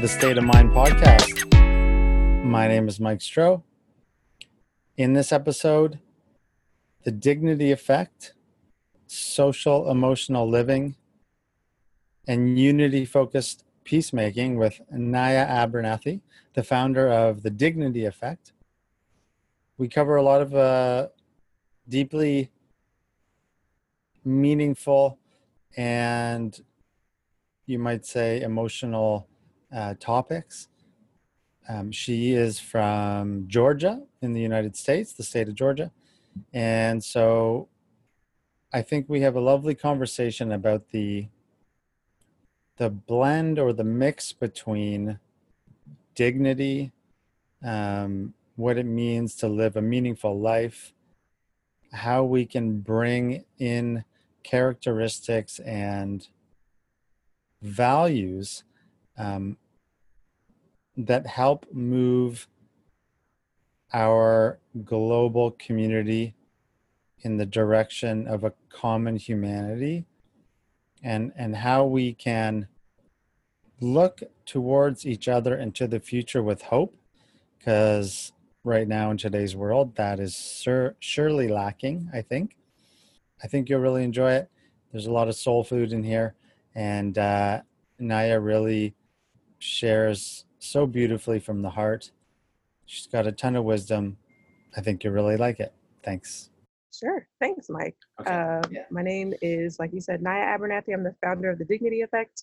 the State of Mind podcast. My name is Mike Stroh. In this episode, the dignity effect, social emotional living, and unity focused peacemaking with Naya Abernathy, the founder of the Dignity Effect. We cover a lot of uh, deeply meaningful and you might say emotional uh, topics. Um, she is from Georgia in the United States, the state of Georgia. And so I think we have a lovely conversation about the the blend or the mix between dignity, um, what it means to live a meaningful life, how we can bring in characteristics and values um, that help move our global community in the direction of a common humanity and and how we can look towards each other into the future with hope because right now in today's world that is sur- surely lacking i think. I think you'll really enjoy it. There's a lot of soul food in here and uh, naya really shares so beautifully from the heart she's got a ton of wisdom i think you'll really like it thanks Sure. Thanks, Mike. Okay. Uh, Yeah. My name is, like you said, Naya Abernathy. I'm the founder of the Dignity Effect.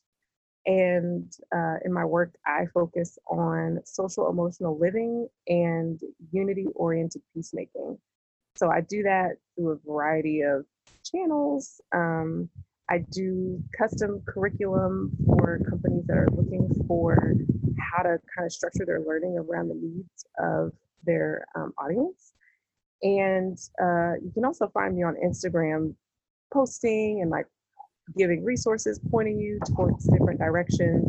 And uh, in my work, I focus on social emotional living and unity oriented peacemaking. So I do that through a variety of channels. Um, I do custom curriculum for companies that are looking for how to kind of structure their learning around the needs of their um, audience. And uh, you can also find me on Instagram posting and like giving resources, pointing you towards different directions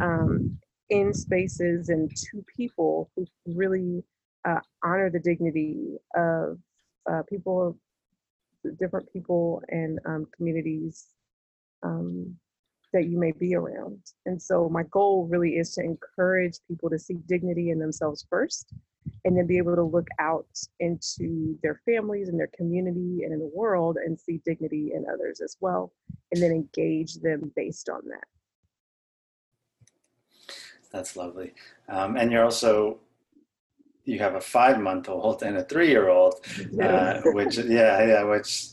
um, in spaces and to people who really uh, honor the dignity of uh, people, different people and um, communities um, that you may be around. And so my goal really is to encourage people to see dignity in themselves first and then be able to look out into their families and their community and in the world and see dignity in others as well and then engage them based on that That's lovely. Um, and you're also you have a five month old and a three year old, uh, which yeah, yeah, which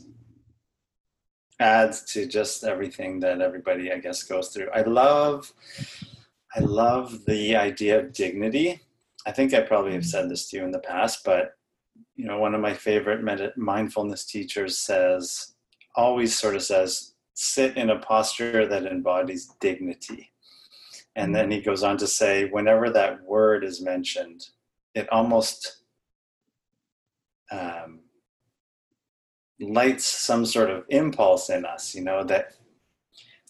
adds to just everything that everybody I guess goes through. I love I love the idea of dignity. I think I probably have said this to you in the past, but you know, one of my favorite med- mindfulness teachers says, always sort of says, sit in a posture that embodies dignity. And then he goes on to say, whenever that word is mentioned, it almost um, lights some sort of impulse in us, you know, that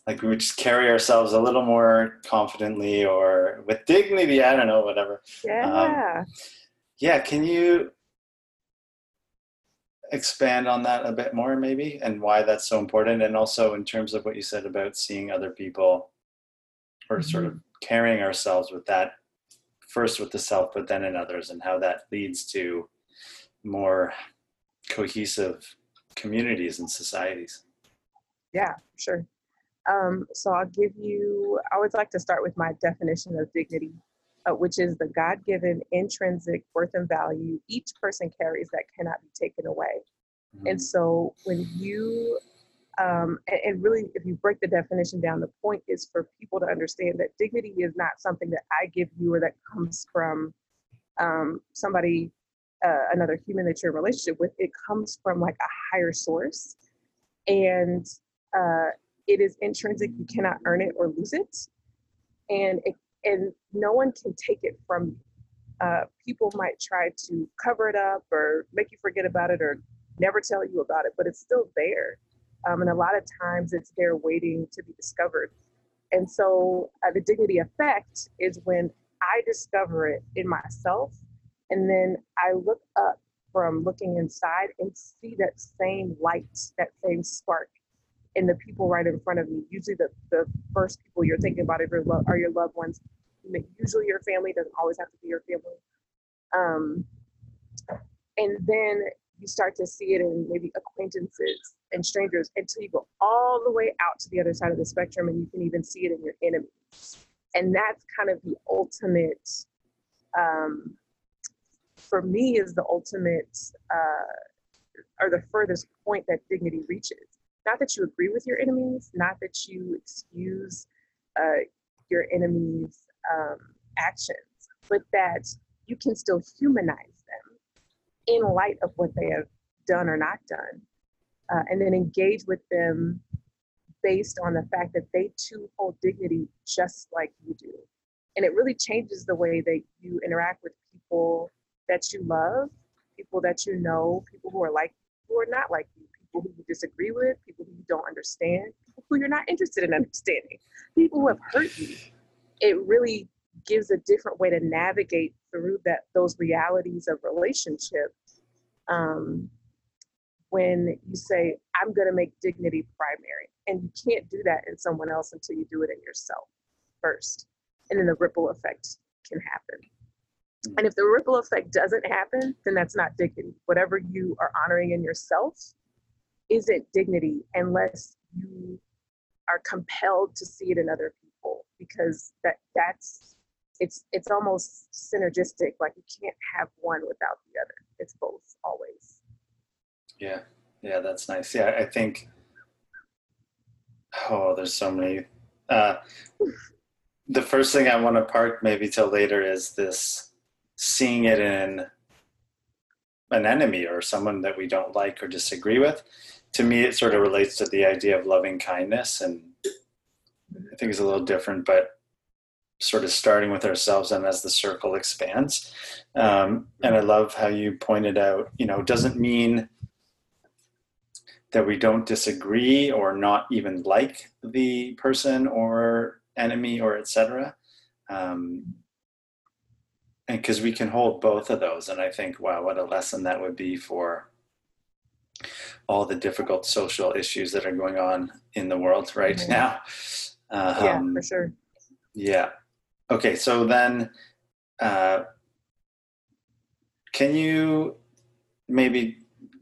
like we would just carry ourselves a little more confidently or with dignity. I don't know, whatever. Um, yeah Yeah, can you expand on that a bit more, maybe, and why that's so important? And also in terms of what you said about seeing other people or mm-hmm. sort of carrying ourselves with that first with the self, but then in others, and how that leads to more cohesive communities and societies. yeah sure. Um, so i'll give you i would like to start with my definition of dignity uh, which is the god-given intrinsic worth and value each person carries that cannot be taken away. And so when you, um, and, and really, if you break the definition down, the point is for people to understand that dignity is not something that I give you or that comes from um, somebody, uh, another human that you're in relationship with. It comes from like a higher source. And uh, it is intrinsic. You cannot earn it or lose it. And, it, and no one can take it from you. Uh, people might try to cover it up or make you forget about it or never tell you about it, but it's still there. Um, and a lot of times it's there waiting to be discovered. And so uh, the dignity effect is when I discover it in myself, and then I look up from looking inside and see that same light, that same spark in the people right in front of me. Usually, the, the first people you're thinking about are your, lo- are your loved ones. usually your family doesn't always have to be your family. Um, and then you start to see it in maybe acquaintances and strangers until you go all the way out to the other side of the spectrum and you can even see it in your enemies. And that's kind of the ultimate, um, for me, is the ultimate uh, or the furthest point that dignity reaches. Not that you agree with your enemies, not that you excuse uh, your enemies' um, actions, but that you can still humanize them in light of what they have done or not done, uh, and then engage with them based on the fact that they too hold dignity just like you do. And it really changes the way that you interact with people that you love, people that you know, people who are like who are not like you, people who you disagree with, people who you don't understand, people who you're not interested in understanding, people who have hurt you. It really gives a different way to navigate through that those realities of relationship um, when you say i'm to make dignity primary and you can't do that in someone else until you do it in yourself first and then the ripple effect can happen. And if the ripple effect doesn't happen then that's not dignity. Whatever you are honoring in yourself isn't dignity unless you are compelled to see it in other people because that that's it's it's almost synergistic like you can't have one without the other. It's both always. Yeah yeah that's nice. Yeah i think oh there's so many uh the first thing i want to park maybe till later is this seeing it in an enemy or someone that we don't like or disagree with to me it sort of relates to the idea of loving kindness and i think it's a little different but sort of starting with ourselves and as the circle expands. Um, and I love how you pointed out, you know, doesn't mean that we don't disagree or not even like the person or enemy or etc. Um, because we can hold both of those. And I think, wow, what a lesson that would be for all the difficult social issues that are going on in the world right mm-hmm. now. Um, yeah, for sure. Yeah. Okay, so then uh, can you maybe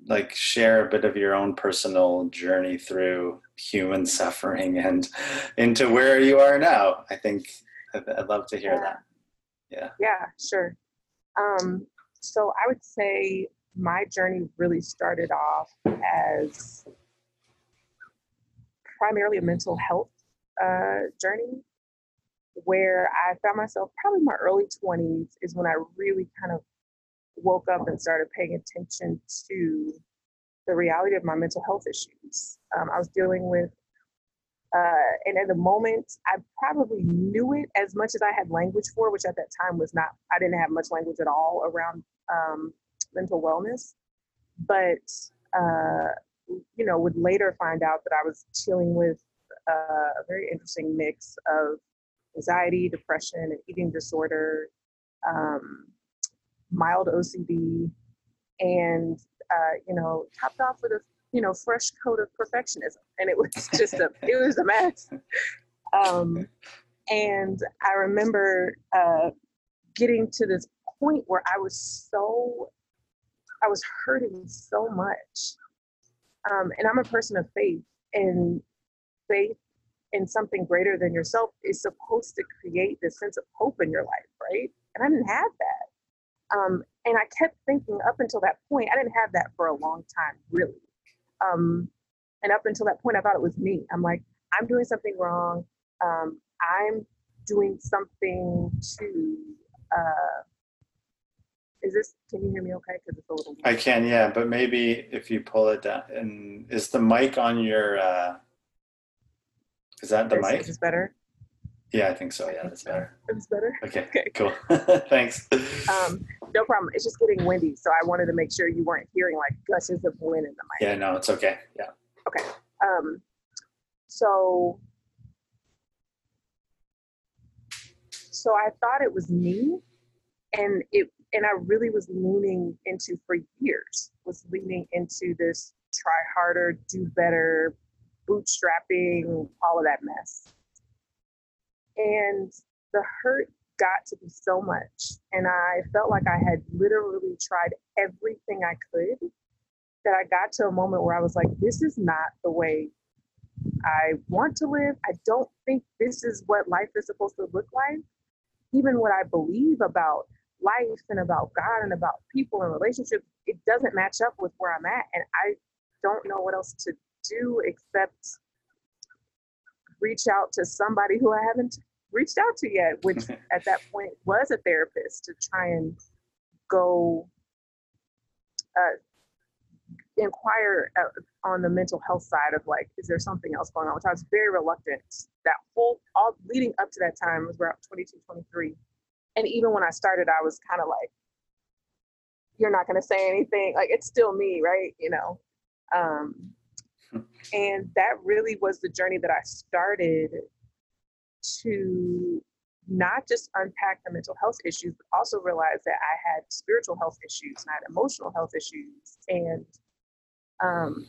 like share a bit of your own personal journey through human suffering and into where you are now? I think I'd, I'd love to hear yeah. that. Yeah. Yeah, sure. Um, so I would say my journey really started off as primarily a mental health uh, journey where I found myself probably my early 20s is when I really kind of woke up and started paying attention to the reality of my mental health issues. Um, I was dealing with, uh, and at the moment, I probably knew it as much as I had language for, which at that time was not, I didn't have much language at all around um, mental wellness. But, uh, you know, would later find out that I was dealing with uh, a very interesting mix of anxiety, depression, and eating disorder, um, mild OCD, and uh, you know, topped off with a you know fresh coat of perfectionism, and it was just a it was a mess. Um, and I remember uh, getting to this point where I was so I was hurting so much. Um, and I'm a person of faith, and faith in something greater than yourself is supposed to create this sense of hope in your life, right? And I didn't have that. Um, and I kept thinking up until that point, I didn't have that for a long time, really. Um, and up until that point, I thought it was me. I'm like, I'm doing something wrong. Um, I'm doing something to. Uh, is this? Can you hear me? Okay, because it's a little. I can, yeah, but maybe if you pull it down, and is the mic on your? Uh is that the is, mic? Is this better? Yeah, I think so. Yeah, that's better. It's better. Okay. Okay. Cool. Thanks. Um, no problem. It's just getting windy, so I wanted to make sure you weren't hearing like gushes of wind in the mic. Yeah. No, it's okay. Yeah. Okay. Um, so, so I thought it was me, and it and I really was leaning into for years was leaning into this try harder, do better, bootstrapping, all of that mess. And the hurt got to be so much. And I felt like I had literally tried everything I could that I got to a moment where I was like, this is not the way I want to live. I don't think this is what life is supposed to look like. Even what I believe about life and about God and about people and relationships, it doesn't match up with where I'm at. And I don't know what else to do except reach out to somebody who I haven't reached out to yet, which at that point was a therapist to try and go uh, inquire uh, on the mental health side of like, is there something else going on? Which I was very reluctant. That whole, all leading up to that time was around 22, 23. And even when I started, I was kind of like, you're not going to say anything. Like, it's still me, right? You know? Um, and that really was the journey that I started to not just unpack the mental health issues, but also realize that I had spiritual health issues I had emotional health issues, and um,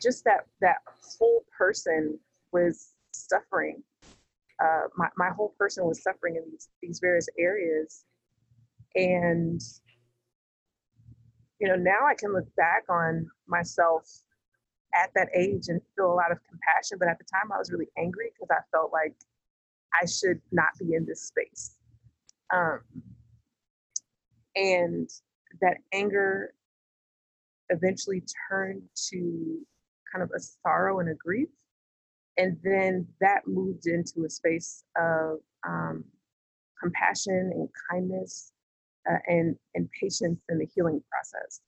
just that that whole person was suffering. Uh, my my whole person was suffering in these these various areas, and you know now I can look back on myself at that age and feel a lot of compassion, but at the time I was really angry because I felt like I should not be in this space. Um, and that anger eventually turned to kind of a sorrow and a grief. And then that moved into a space of um, compassion and kindness uh, and, and patience in the healing process.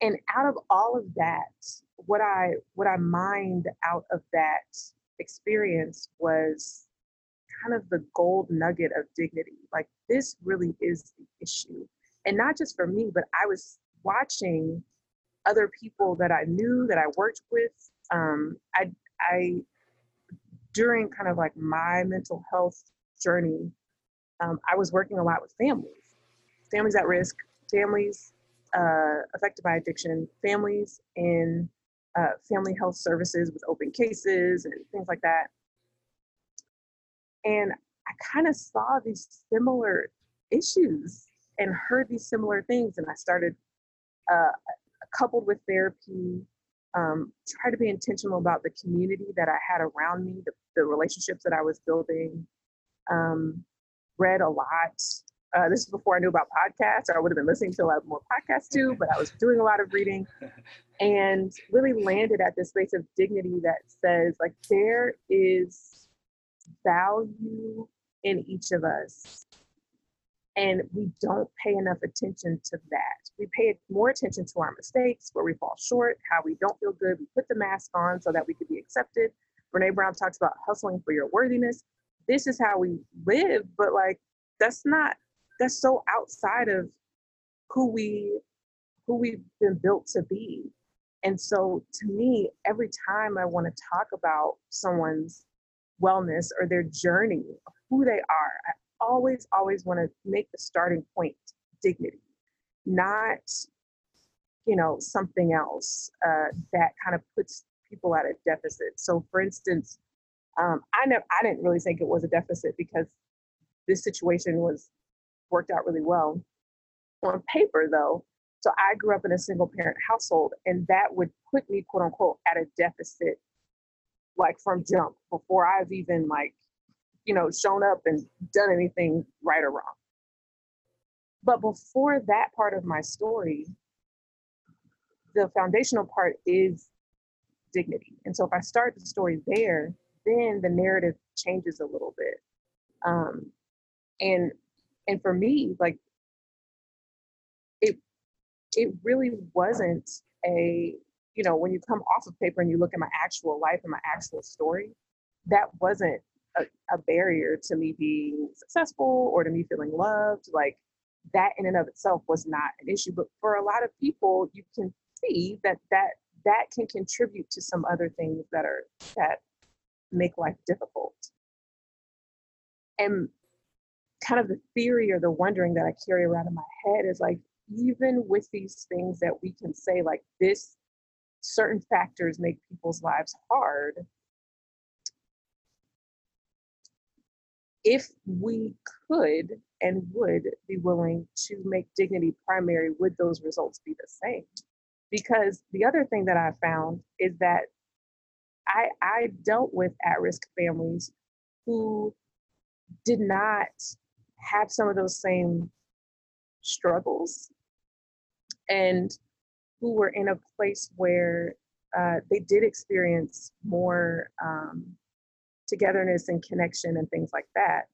And out of all of that, what I what I mined out of that experience was kind of the gold nugget of dignity. Like this really is the issue. And not just for me, but I was watching other people that I knew that I worked with. Um, I, I, during kind of like my mental health journey, um, I was working a lot with families, families at risk, families uh, affected by addiction, families in uh, family health services with open cases and things like that. And I kind of saw these similar issues and heard these similar things. And I started, uh, coupled with therapy, um, try to be intentional about the community that I had around me, the, the relationships that I was building, um, read a lot, uh, this is before I knew about podcasts, or I would have been listening to a lot more podcasts too, but I was doing a lot of reading and really landed at this space of dignity that says, like, there is value in each of us. And we don't pay enough attention to that. We pay more attention to our mistakes, where we fall short, how we don't feel good. We put the mask on so that we could be accepted. Brene Brown talks about hustling for your worthiness. This is how we live, but like, that's not that's so outside of who we who we've been built to be. And so to me, every time I want to talk about someone's wellness or their journey, who they are, I always, always want to make the starting point dignity, not, you know, something else uh, that kind of puts people at a deficit. So for instance, um, I know I didn't really think it was a deficit because this situation was worked out really well. On paper, though, so I grew up in a single parent household, and that would put me, quote unquote, at a deficit, like from jump before I've even like, you know, shown up and done anything right or wrong. But before that part of my story, the foundational part is dignity. And so if I start the story there, then the narrative changes a little bit. Um, and and for me like it it really wasn't a you know when you come off of paper and you look at my actual life and my actual story that wasn't a, a barrier to me being successful or to me feeling loved like that in and of itself was not an issue but for a lot of people you can see that that that can contribute to some other things that are that make life difficult. And kind of the theory or the wondering that I carry around in my head is like, even with these things that we can say, like this, certain factors make people's lives hard. if we could and would be willing to make dignity primary, would those results be the same? Because the other thing that I found is that I, I dealt with at risk families who did not have some of those same struggles and who were in a place where uh, they did experience more um, togetherness and connection and things like that.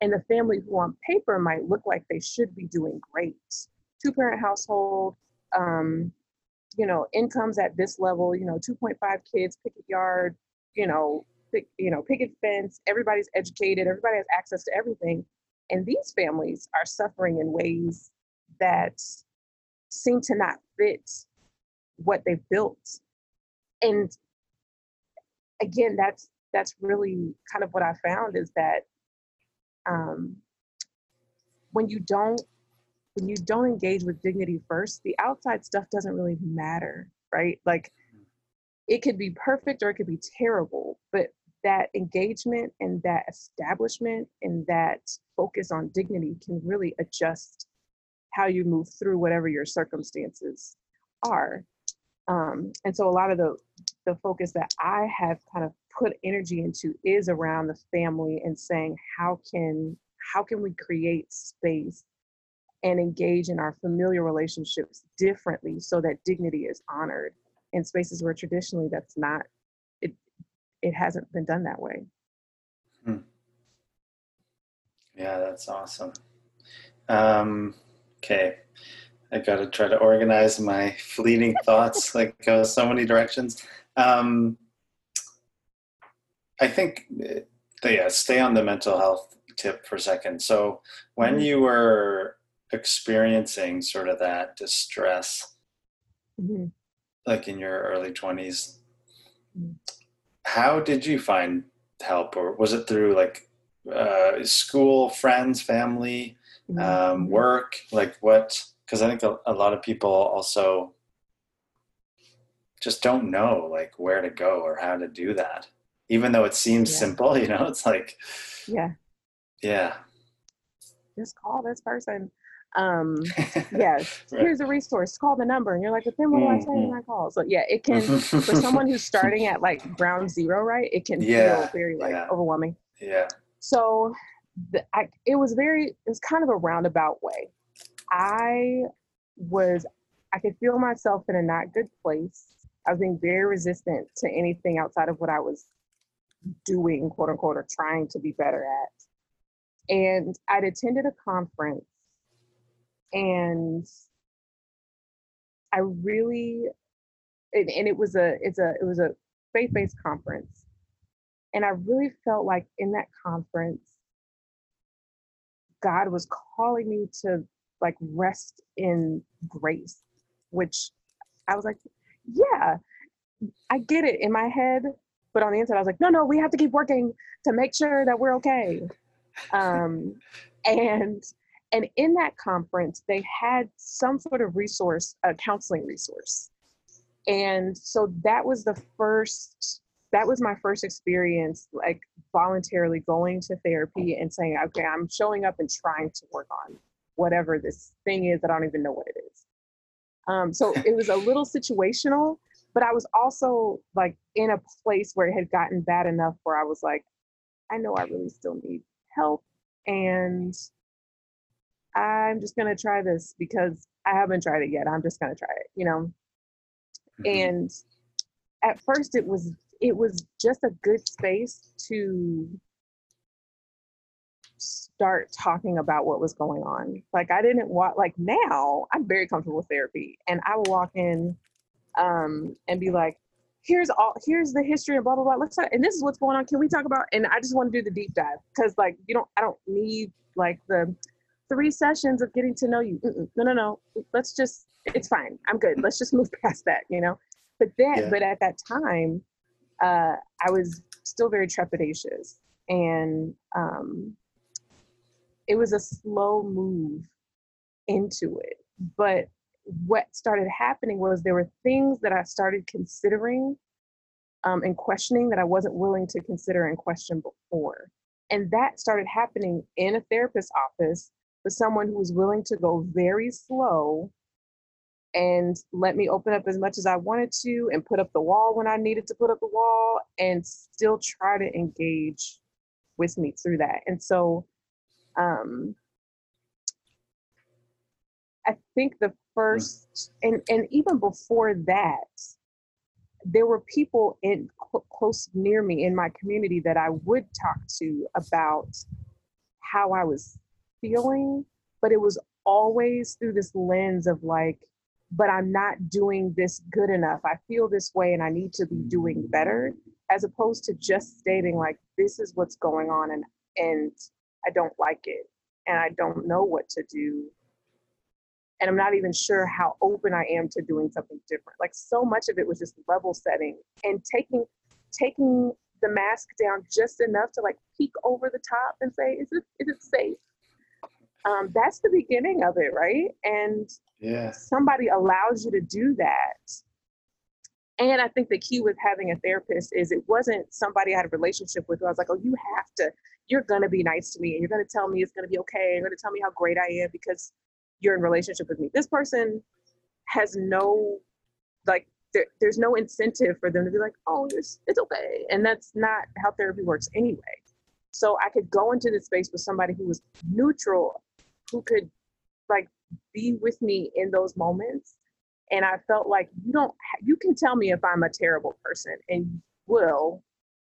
And the family who on paper might look like they should be doing great. Two parent household, um, you know, incomes at this level, you know, 2.5 kids, picket yard, you know, pick, you know, picket fence, everybody's educated, everybody has access to everything. And these families are suffering in ways that seem to not fit what they've built. And again, that's that's really kind of what I found is that um, when you don't when you don't engage with dignity first, the outside stuff doesn't really matter, right? Like it could be perfect or it could be terrible, but that engagement and that establishment and that focus on dignity can really adjust how you move through whatever your circumstances are. Um, and so a lot of the the focus that I have kind of put energy into is around the family and saying how can how can we create space and engage in our familiar relationships differently so that dignity is honored in spaces where traditionally that's not it hasn't been done that way hmm. yeah that's awesome um, okay i got to try to organize my fleeting thoughts like go so many directions um, i think uh, yeah stay on the mental health tip for a second so when mm-hmm. you were experiencing sort of that distress mm-hmm like in your early 20s mm. How did you find help? Or was it through like uh, school friends family mm-hmm. um, work? Like what because i think a, a, lot of people also just don't know like where to go or how to do that. Even though it seems yeah. simple you know it's like yeah. Yeah. Just call this person um yes right. here's a resource call the number and you're like but then what do i say when i call so yeah it can for someone who's starting at like ground zero right it can yeah. feel very like yeah. overwhelming yeah so the, I, it was very it was kind of a roundabout way i was i could feel myself in a not good place i was being very resistant to anything outside of what i was doing quote unquote or trying to be better at and i'd attended a conference and I really and, and it was a it's a it was a faith-based conference. And I really felt like in that conference, God was calling me to like rest in grace, which I was like, yeah, I get it in my head. But on the inside, I was like, no, no, we have to keep working to make sure that we're okay. Um, and and in that conference, they had some sort of resource, a counseling resource. And so that was the first, that was my first experience, like voluntarily going to therapy and saying, okay, I'm showing up and trying to work on whatever this thing is I don't even know what it is. Um, so it was a little situational, but I was also like in a place where it had gotten bad enough where I was like, I know I really still need help. And I'm just going to try this because I haven't tried it yet. I'm just going to try it, you know? Mm-hmm. And at first it was it was just a good space to start talking about what was going on. Like I didn't want like now I'm very comfortable with therapy and I will walk in um and be like, here's all here's the history and blah blah blah. Let's talk and this is what's going on. Can we talk about and I just want to do the deep dive because like you don't I don't need like the three sessions of getting to know you. Mm-mm, no, no, no. Let's just, it's fine. I'm good. Let's just move past that, you know? But then, yeah. but at that time, uh, I was still very trepidatious. And um, it was a slow move into it. But what started happening was there were things that I started considering um, and questioning that I wasn't willing to consider and question before. And that started happening in a therapist's office someone who was willing to go very slow and let me open up as much as I wanted to and put up the wall when I needed to put up the wall and still try to engage with me through that. And so um, I think the first, and, and even before that, there were people in cl- close near me in my community that I would talk to about how I was feeling, but it was always through this lens of like, but I'm not doing this good enough. I feel this way and I need to be doing better, as opposed to just stating like this is what's going on and and I don't like it and I don't know what to do. And I'm not even sure how open I am to doing something different. Like so much of it was just level setting and taking taking the mask down just enough to like peek over the top and say, is it is it safe? Um, that's the beginning of it, right? And Yeah. somebody allows you to do that. And I think the key with having a therapist is it wasn't somebody I had a relationship with who I was like, oh, you have to, you're gonna be nice to me and you're gonna tell me it's gonna be okay. You're gonna tell me how great I am because you're in relationship with me. This person has no, like, there, there's no incentive for them to be like, oh, it's, it's okay. And that's not how therapy works anyway. So I could go into this space with somebody who was neutral, who could like be with me in those moments. And i felt like you don't you can tell me if i'm a terrible person and you will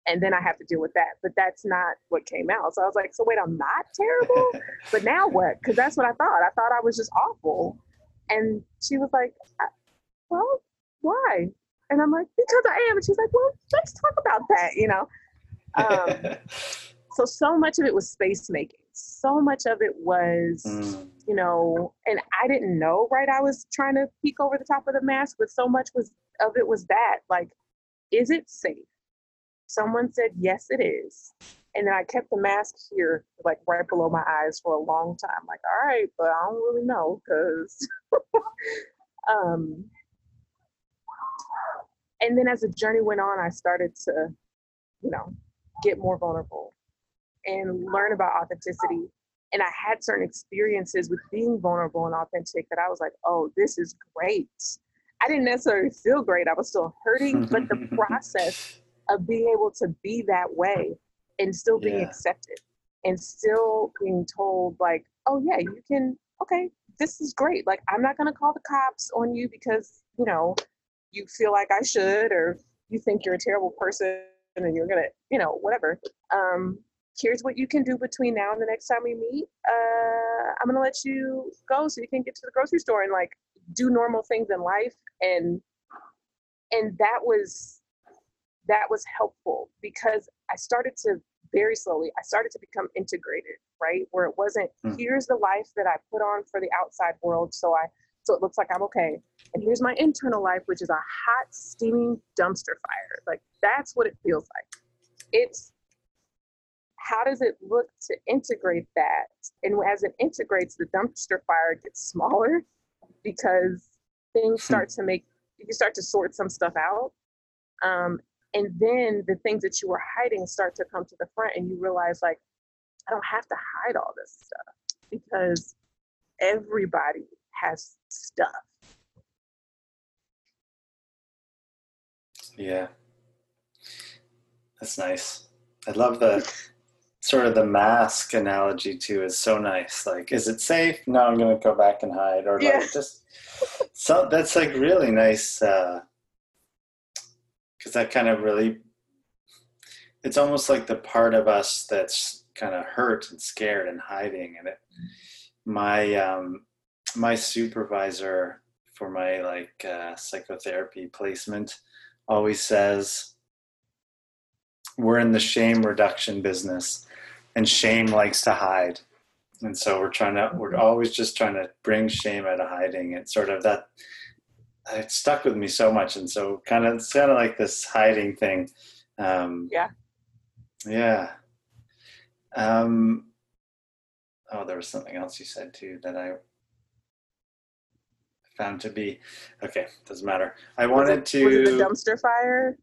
and then i have to deal with that. But that's not what came out. So i was like so wait i'm not terrible? But now what? Because that's what i thought. I thought i was just awful. And she was like "Uh, well why? And i'm like because i am. And she's like well let's talk about that you know? Um, so so much of it was space making so much of it was Mm. you know, and I didn't know, right? I was trying to peek over the top of the mask, but so much was of it was that, like, is it safe? Someone said, yes, it is. And then I kept the mask here, like right below my eyes for a long time. Like, all right, but I don't really know because, um, and then as the journey went on, I started to, you know, get more vulnerable and learn about authenticity and I had certain experiences with being vulnerable and authentic that I was like, oh, this is great. I didn't necessarily feel great. I was still hurting, but the process of being able to be that way and still being Yeah. accepted and still being told, like, oh, yeah, you can, okay, this is great. Like, I'm not going to call the cops on you because, you know, you feel like I should or you think you're a terrible person and you're going to, you know, whatever. Um, here's what you can do between now and the next time we meet. Uh, I'm gonna let you go so you can get to the grocery store and like do normal things in life. And and that was that was helpful because I started to very slowly. I started to become integrated, right? Where it wasn't Hmm. here's the life that I put on for the outside world, so I so it looks like I'm okay. And here's my internal life, which is a hot, steaming dumpster fire. Like that's what it feels like. It's how does it look to integrate that? And as it integrates, the dumpster fire gets smaller because things start to make you start to sort some stuff out. Um, and then the things that you were hiding start to come to the front, and you realize, like, I don't have to hide all this stuff because everybody has stuff. Yeah. That's nice. I love the sort of the mask analogy too is so nice. Like, is it safe? No, I'm gonna go back and hide. Or Yeah. like just so that's like really nice uh because that kind of really it's almost like the part of us that's kind of hurt and scared and hiding and it my um my supervisor for my like uh, psychotherapy placement always says we're in the shame reduction business and shame likes to hide. And so we're trying to we're always just trying to bring shame out of hiding. It's sort of that it stuck with me so much. And so kind of it's kind of like this hiding thing. Um Yeah. yeah. Um oh there was something else you said too that i found to be okay doesn't matter. I Was wanted it, to was it the dumpster fire?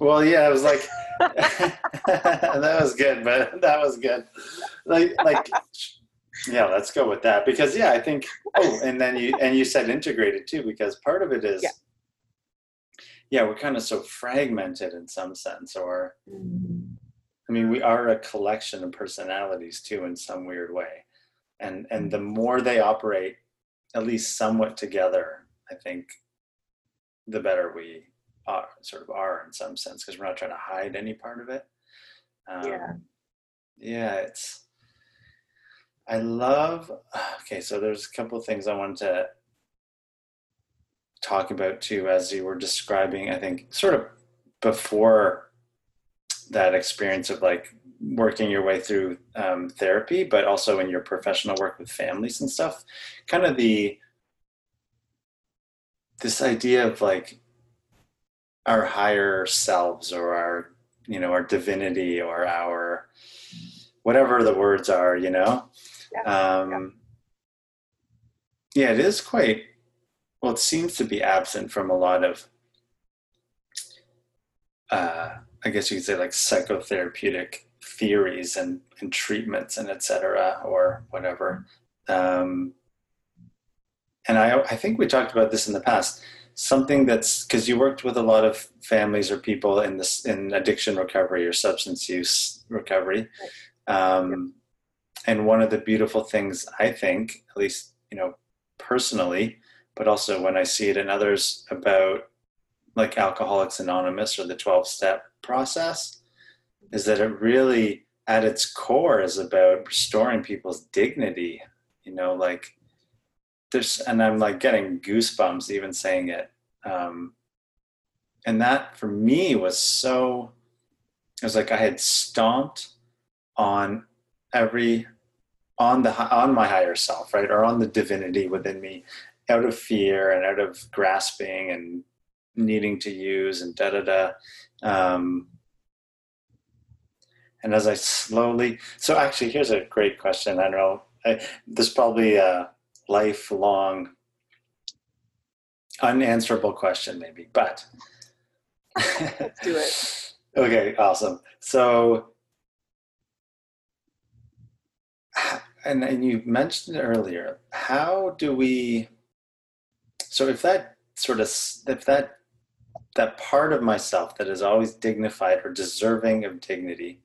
Well, yeah, I was like, that was good, but that was good. Like, like, yeah, let's go with that because yeah, I think. Oh, and then you and you said integrated too because part of it is. Yeah. Yeah, we're kind of so fragmented in some sense, or Mhm. I mean, we are a collection of personalities too, in some weird way, and and the more they operate, at least somewhat together, I think, the better we are, sort of are in some sense, because we're not trying to hide any part of it. Um, Yeah. yeah, it's. I love. Okay, so there's a couple of things I wanted to talk about too, as you were describing. I think sort of before that experience of like working your way through um, therapy, but also in your professional work with families and stuff. Kind of the this idea of like our higher selves or our you know our divinity or our whatever the words are you know? Um yeah. it is quite well it seems to be absent from a lot of uh i guess you could say like psychotherapeutic theories and, and treatments and etc or whatever. Um and i i think we talked about this in the past something that's because you worked with a lot of families or people in this in addiction recovery or substance use recovery. Um, and one of the beautiful things i think at least you know personally but also when i see it in others about like alcoholics anonymous or the 12 step process is that it really at its core is about restoring people's dignity you know like there's and i'm like getting goosebumps even saying it um and that for me was so it was like i had stomped on every on the on my higher self right or on the divinity within me out of fear and out of grasping and needing to use and da da da um and as i slowly so actually here's a great question i don't know I, there's probably a lifelong unanswerable question maybe but Let's do it. okay awesome so and, and you mentioned earlier how do we so if that sort of if that that part of myself that is always dignified or deserving of dignity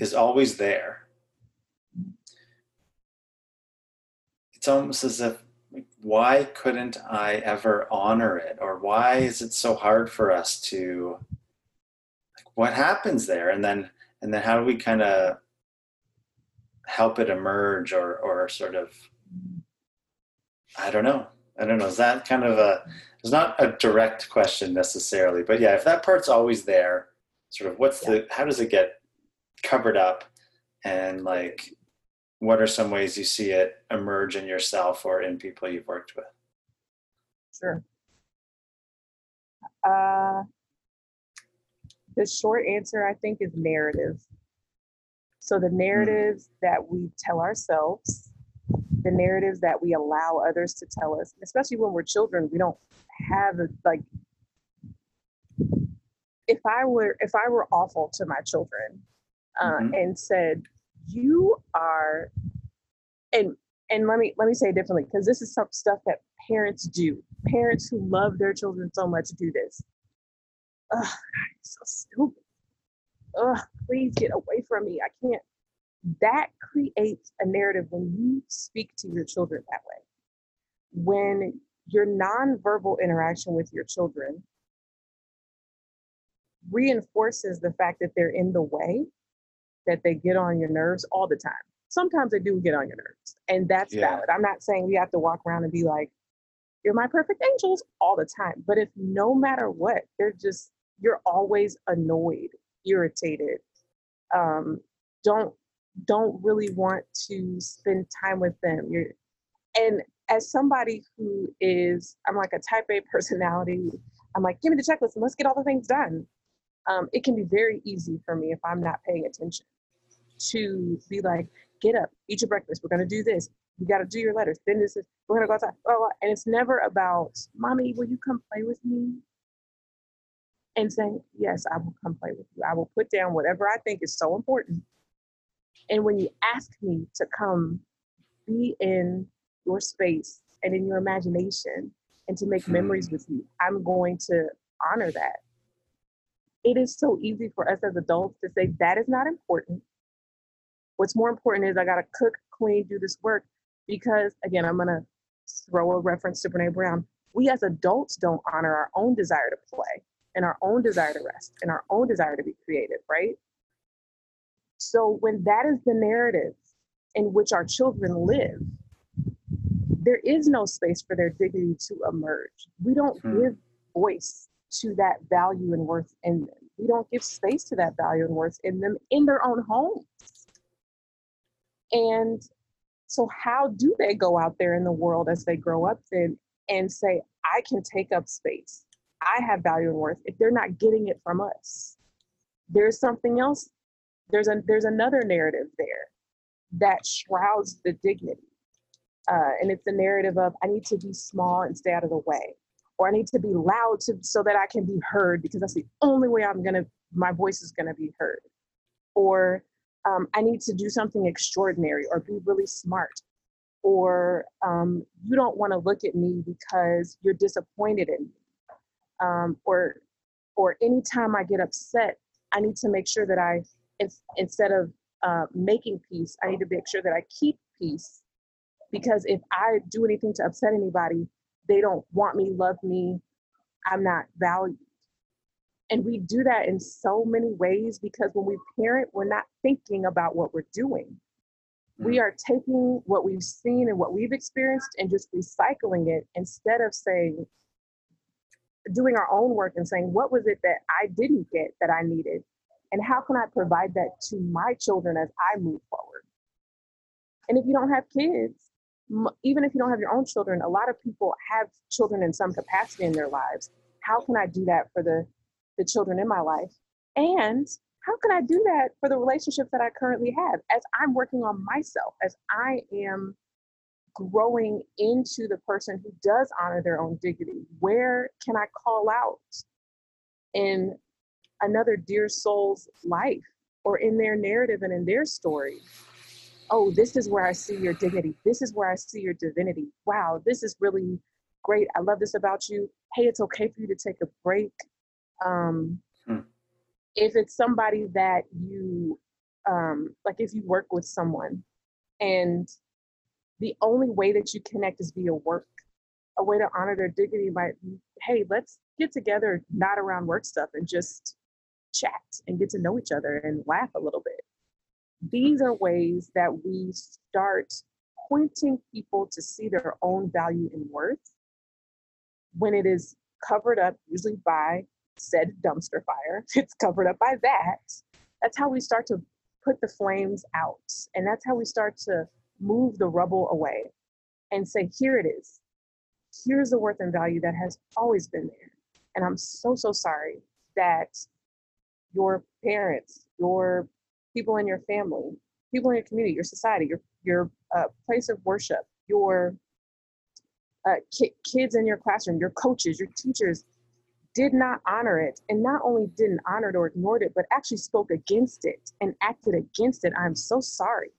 is always there it's almost as if why couldn't i ever honor it? Or why is it so hard for us to like what happens there? And then and then how do we kind of help it emerge or or sort of i don't know. I don't know. Is that kind of a it's not a direct question necessarily but yeah if that part's always there sort of what's the how does it get covered up? And like what are some ways you see it emerge in yourself or in people you've worked with Sure. Uh, the short answer, I think, is narrative. So the narratives that we tell ourselves, the narratives that we allow others to tell us, especially when we're children, we don't have a, like. If I were if I were awful to my children, uh, Mhm. and said, "You are," and and let me let me say it differently because this is some stuff that parents do. Parents who love their children so much do this. Ugh, so stupid. Ugh, please get away from me. I can't. That creates a narrative when you speak to your children that way. When your nonverbal interaction with your children reinforces the fact that they're in the way, that they get on your nerves all the time. Sometimes they do get on your nerves, and that's Yeah. valid. I'm not saying we have to walk around and be like, you're my perfect angels all the time. But if no matter what, they're just, you're always annoyed, irritated, um, don't don't really want to spend time with them. You're and as somebody who is, I'm like a type A personality, I'm like, give me the checklist and let's get all the things done. Um, it can be very easy for me if I'm not paying attention to be like, get up, eat your breakfast. We're gonna do this. You got to do your letters. Then this is we're gonna go outside. Blah, blah. And it's never about, mommy, will you come play with me? and saying, Yes, I will come play with you. I will put down whatever I think is so important. And when you ask me to come be in your space and in your imagination and to make memories with you, I'm going to honor that. It is so easy for us as adults to say, That is not important. What's more important is I got to cook, clean, do this work. Because again, I'm going to throw a reference to Brene Brown. We as adults don't honor our own desire to play and our own desire to rest and our own desire to be creative, right? So when that is the narrative in which our children live, there is no space for their dignity to emerge. We don't Hmm. give voice to that value and worth in them. We don't give space to that value and worth in them in their own homes. And so, how do they go out there in the world as they grow up then and say, I can take up space? I have value and worth if they're not getting it from us. There's something else. There's a there's another narrative there that shrouds the dignity. Uh, and it's the narrative of I need to be small and stay out of the way, or I need to be loud to, so that I can be heard because that's the only way I'm gonna my voice is gonna be heard, or um, I need to do something extraordinary or be really smart, or um, you don't want to look at me because you're disappointed in me, um, or or anytime I get upset, I need to make sure that I ins- instead of uh, making peace, I need to make sure that I keep peace. Because if I do anything to upset anybody, they don't want me, love me, I'm not valued. And we do that in so many ways because when we parent, we're not thinking about what we're doing. We mm. are taking what we've seen and what we've experienced and just recycling it instead of saying, doing our own work and saying, what was it that I didn't get that I needed? And how can I provide that to my children as I move forward? And if you don't have kids, even if you don't have your own children, a lot of people have children in some capacity in their lives. How can I do that for the, the children in my life? And how can I do that for the relationships that I currently have as I'm working on myself, as I am growing into the person who does honor their own dignity? Where can I call out in another dear soul's life or in their narrative and in their story? Oh, this is where I see your dignity. This is where I see your divinity. Wow, this is really great. I love this about you. Hey, it's okay for you to take a break. Um, Hmm. If it's somebody that you, um, like if you work with someone and the only way that you connect is via work, a way to honor their dignity might be, hey, let's get together, not around work stuff, and just chat and get to know each other and laugh a little bit. These are ways that we start pointing people to see their own value and worth when it is covered up, usually by said dumpster fire. It's covered up by that. That's how we start to put the flames out. And that's how we start to move the rubble away and say, here it is. Here's the worth and value that has always been there. And I'm so, so sorry that your parents, your people in your family, people in your community, your society, your, your uh, place of worship, your uh, ki- kids in your classroom, your coaches, your teachers did not honor it. And not only didn't honor it or ignored it, but actually spoke against it and acted against it. I'm so sorry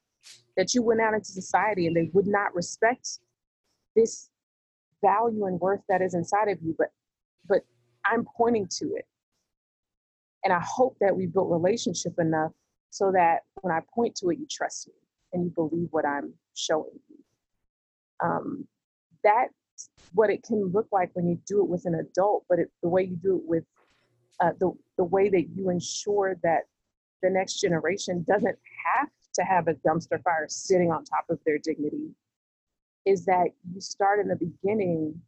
that you went out into society and they would not respect this value and worth that is inside of you. But but I'm pointing to it. And I hope that we built relationship enough so that when I point to it, you trust me and you believe what I'm showing you. Um, that's what it can look like when you do it with an adult, but it, the way you do it with uh, the, the way that you ensure that the next generation doesn't have to have a dumpster fire sitting on top of their dignity is that you start in the beginning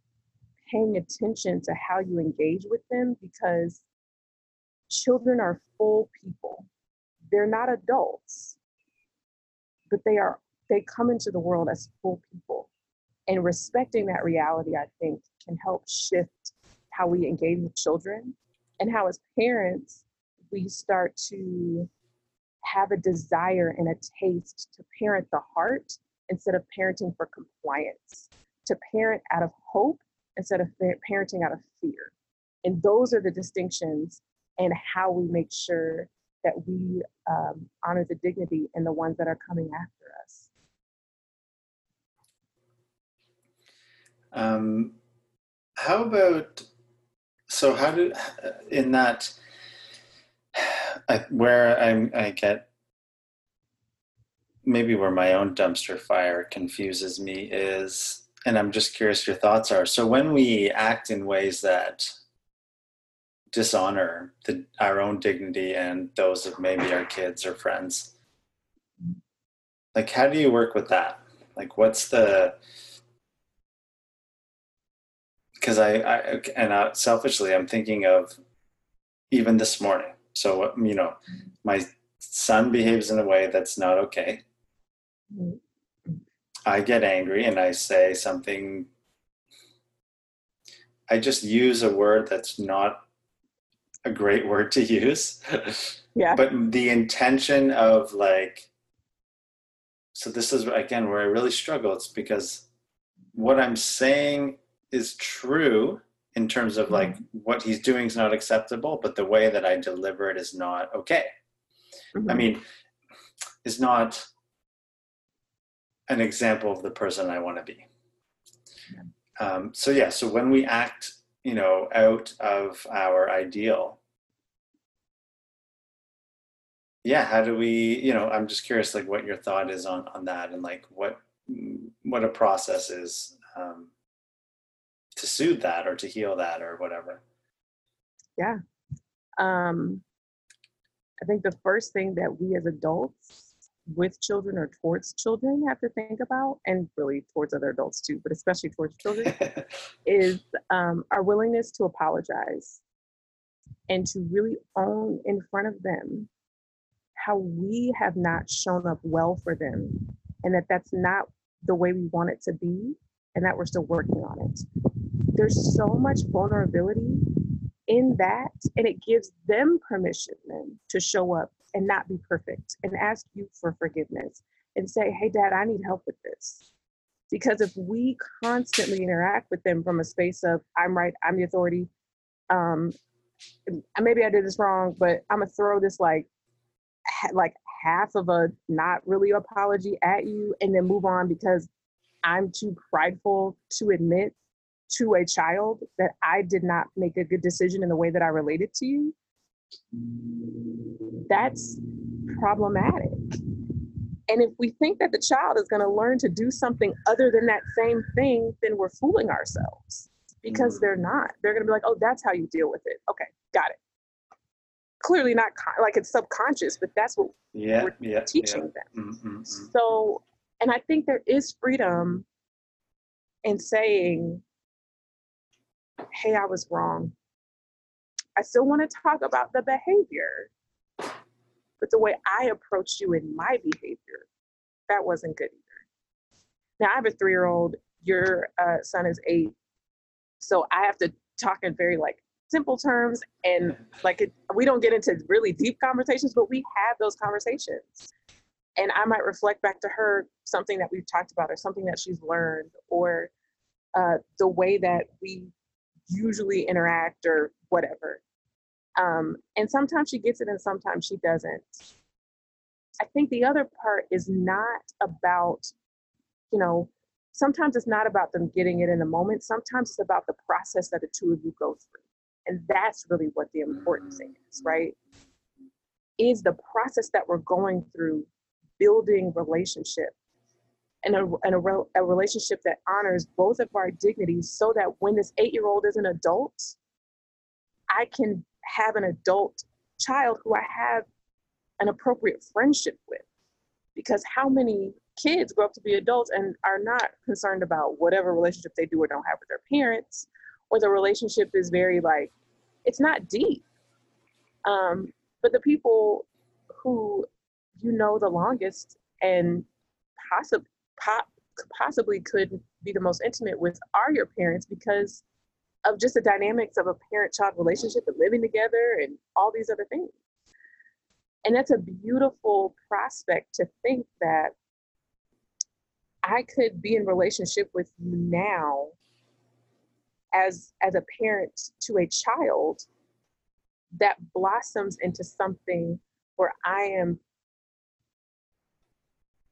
paying attention to how you engage with them because children are full people. They're not adults, but they are they come into the world as full people. And respecting that reality, I think, can help shift how we engage with children and how as parents we start to have a desire and a taste to parent the heart instead of parenting for compliance, to parent out of hope instead of parenting out of fear. And those are the distinctions and how we make sure that we um, honor the dignity and the ones that are coming after us. Um, how about so? How do in that I, where I'm, I get maybe where my own dumpster fire confuses me is, and I'm just curious your thoughts are. So when we act in ways that dishonor the, our own dignity and those of maybe our kids or friends, like how do you work with that? Like what's the because I, I and I, selfishly I'm thinking of even this morning. So you know, my son behaves in a way that's not okay. I get angry and I say something. I just use a word that's not a great word to use. Yeah. but the intention of like, so this is again where I really struggle. It's because what I'm saying is true in terms of like Mm-hmm. what he's doing is not acceptable, but the way that I deliver it is not okay. I Mhm. mean, is not an example of the person I want to be. Um, so yeah, so when we act, you know, out of our ideal, yeah, how do we, you know, I'm just curious, like, what your thought is on on that, and like what what a process is um, to soothe that or to heal that or whatever. Yeah. Um, I think the first thing that we as adults with children or towards children have to think about, and really towards other adults too, but especially towards children, is um, our willingness to apologize and to really own in front of them how we have not shown up well for them and that that's not the way we want it to be and that we're still working on it. There's so much vulnerability in that and it gives them permission then to show up and not be perfect and ask you for forgiveness and say, hey, dad, I need help with this. Because if we constantly interact with them from a space of, I'm right, I'm the authority, um, maybe I did this wrong, but I'm gonna throw this like, like half of a not really apology at you and then move on because I'm too prideful to admit to a child that I did not make a good decision in the way that I related to you, that's problematic. And if we think that the child is going to learn to do something other than that same thing, then we're fooling ourselves because Mm. they're not. They're going to be like, oh, that's how you deal with it. Okay, got it. Clearly not con- like it's subconscious, but that's what Yeah, we're yeah, teaching them. yeah. Mm, mm, mm. So, and I think there is freedom in saying, hey, I was wrong. I still want to talk about the behavior, but the way I approached you in my behavior, that wasn't good either. Now, I have a three year old, your uh, son is eight. So I have to talk in very like simple terms and like it, we don't get into really deep conversations, but we have those conversations and I might reflect back to her something that we've talked about or something that she's learned or uh, the way that we usually interact or whatever. Um, and sometimes she gets it and sometimes she doesn't. I think the other part is not about, you know, sometimes it's not about them getting it in the moment. Sometimes it's about the process that the two of you go through. And that's really what the important thing is, right? Is the process that we're going through building relationship and a, and a, rel- a relationship that honors both of our dignities so that when this eight year old is an adult, I can have an adult child who I have an appropriate friendship with. Because how many kids grow up to be adults and are not concerned about whatever relationship they do or don't have with their parents, or the relationship is very like, it's not deep. Um, but the people who you know the longest and possibly possibly could be the most intimate with are your parents because of just the dynamics of a parent-child relationship and living together and all these other things. And that's a beautiful prospect to think that I could be in relationship with you now as as a parent to a child that blossoms into something where I am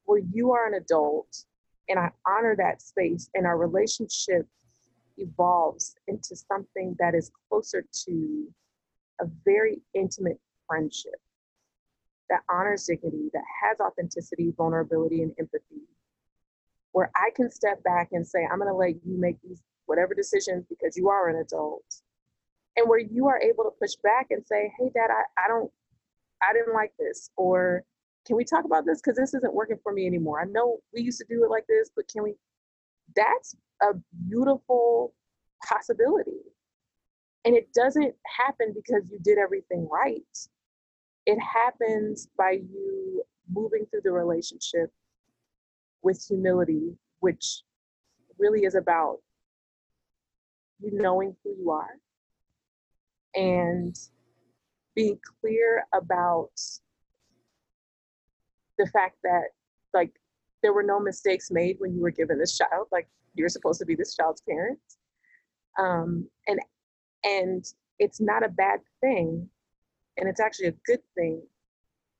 where you are an adult and I honor that space and our relationship evolves into something that is closer to a very intimate friendship that honors dignity, that has authenticity, vulnerability, and empathy, where I can step back and say, I'm going to let you make these whatever decisions because you are an adult. And where you are able to push back and say, hey, dad, I, I don't, I didn't like this. Or can we talk about this? Because this isn't working for me anymore. I know we used to do it like this, but can we? That's a beautiful possibility. And it doesn't happen because you did everything right. It happens by you moving through the relationship with humility, which really is about you knowing who you are and being clear about the fact that like there were no mistakes made when you were given this child like you're supposed to be this child's parent. Um, and and it's not a bad thing and it's actually a good thing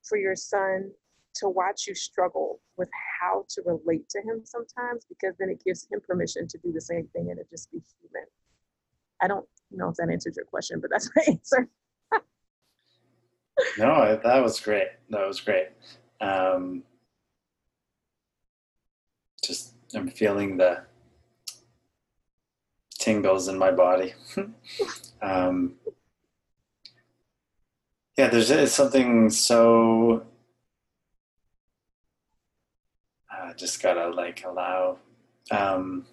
for your son to watch you struggle with how to relate to him sometimes because then it gives him permission to do the same thing and to just be human. I don't know if that answers your question but that's my answer. No that was great. That was great um, just i'm feeling the tingles in my body. um, yeah, there's it's something so. I just gotta like allow. Um,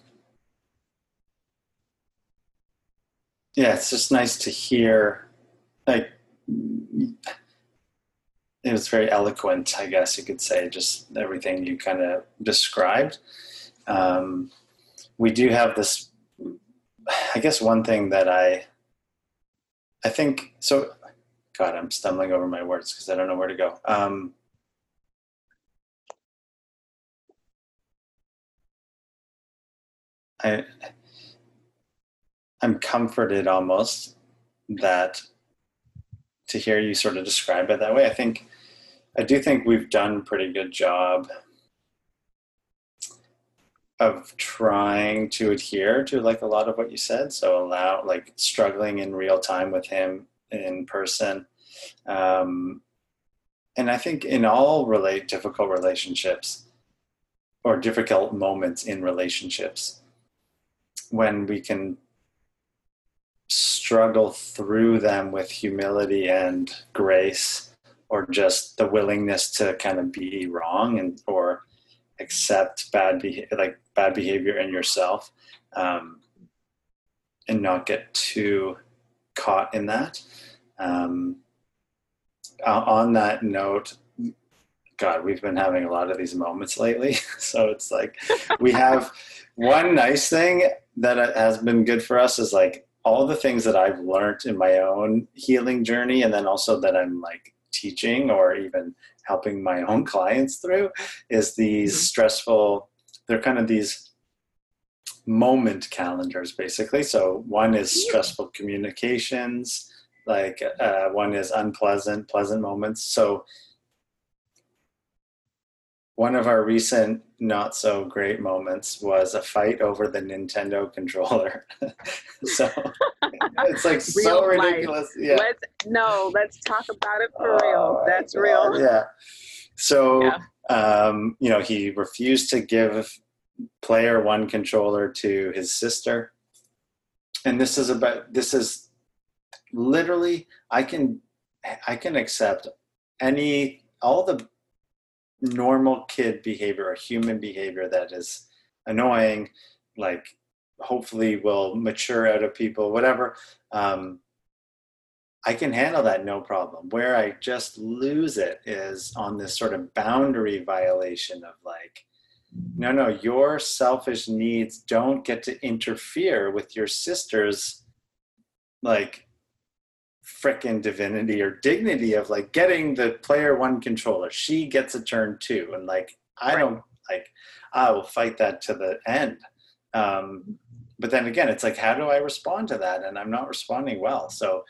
yeah, it's just nice to hear. Like, it was very eloquent, I guess you could say, just everything you kind of described. Um, we do have this I guess one thing that I I think so God, I'm stumbling over my words because I don't know where to go. Um, I I'm comforted almost that to hear you sort of describe it that way. I think I do think we've done a pretty good job of trying to adhere to like a lot of what you said. So allow like struggling in real time with him in person. Um, and i think in all relate difficult relationships or difficult moments in relationships when we can struggle through them with humility and grace or just the willingness to kind of be wrong and or accept bad behavior, like bad behavior in yourself, um, and not get too caught in that. Um, on that note, God, we've been having a lot of these moments lately. so it's like we have one nice thing that has been good for us is like all the things that I've learned in my own healing journey, and then also that I'm like teaching or even helping my own clients through is these mm-hmm. stressful they're kind of these moment calendars basically. So one is stressful communications like uh, one is unpleasant pleasant moments. So one of our recent not so great moments was a fight over the Nintendo controller. so it's like real so ridiculous. Life. Yeah. Let's no, let's talk about it for oh, real. That's real. Yeah. So yeah. Um, you know, he refused to give player one controller to his sister. And this is about this is literally I can I can accept any all the normal kid behavior or human behavior that is annoying, like hopefully will mature out of people, whatever. Um, I can handle that no problem. Where I just lose it is on this sort of boundary violation of like, no, no, your selfish needs don't get to interfere with your sister's like freaking divinity or dignity of like getting the player one controller. She gets a turn too. And like, I right. don't like, I will fight that to the end. Um, but then again, it's like, how do I respond to that? And I'm not responding well. So,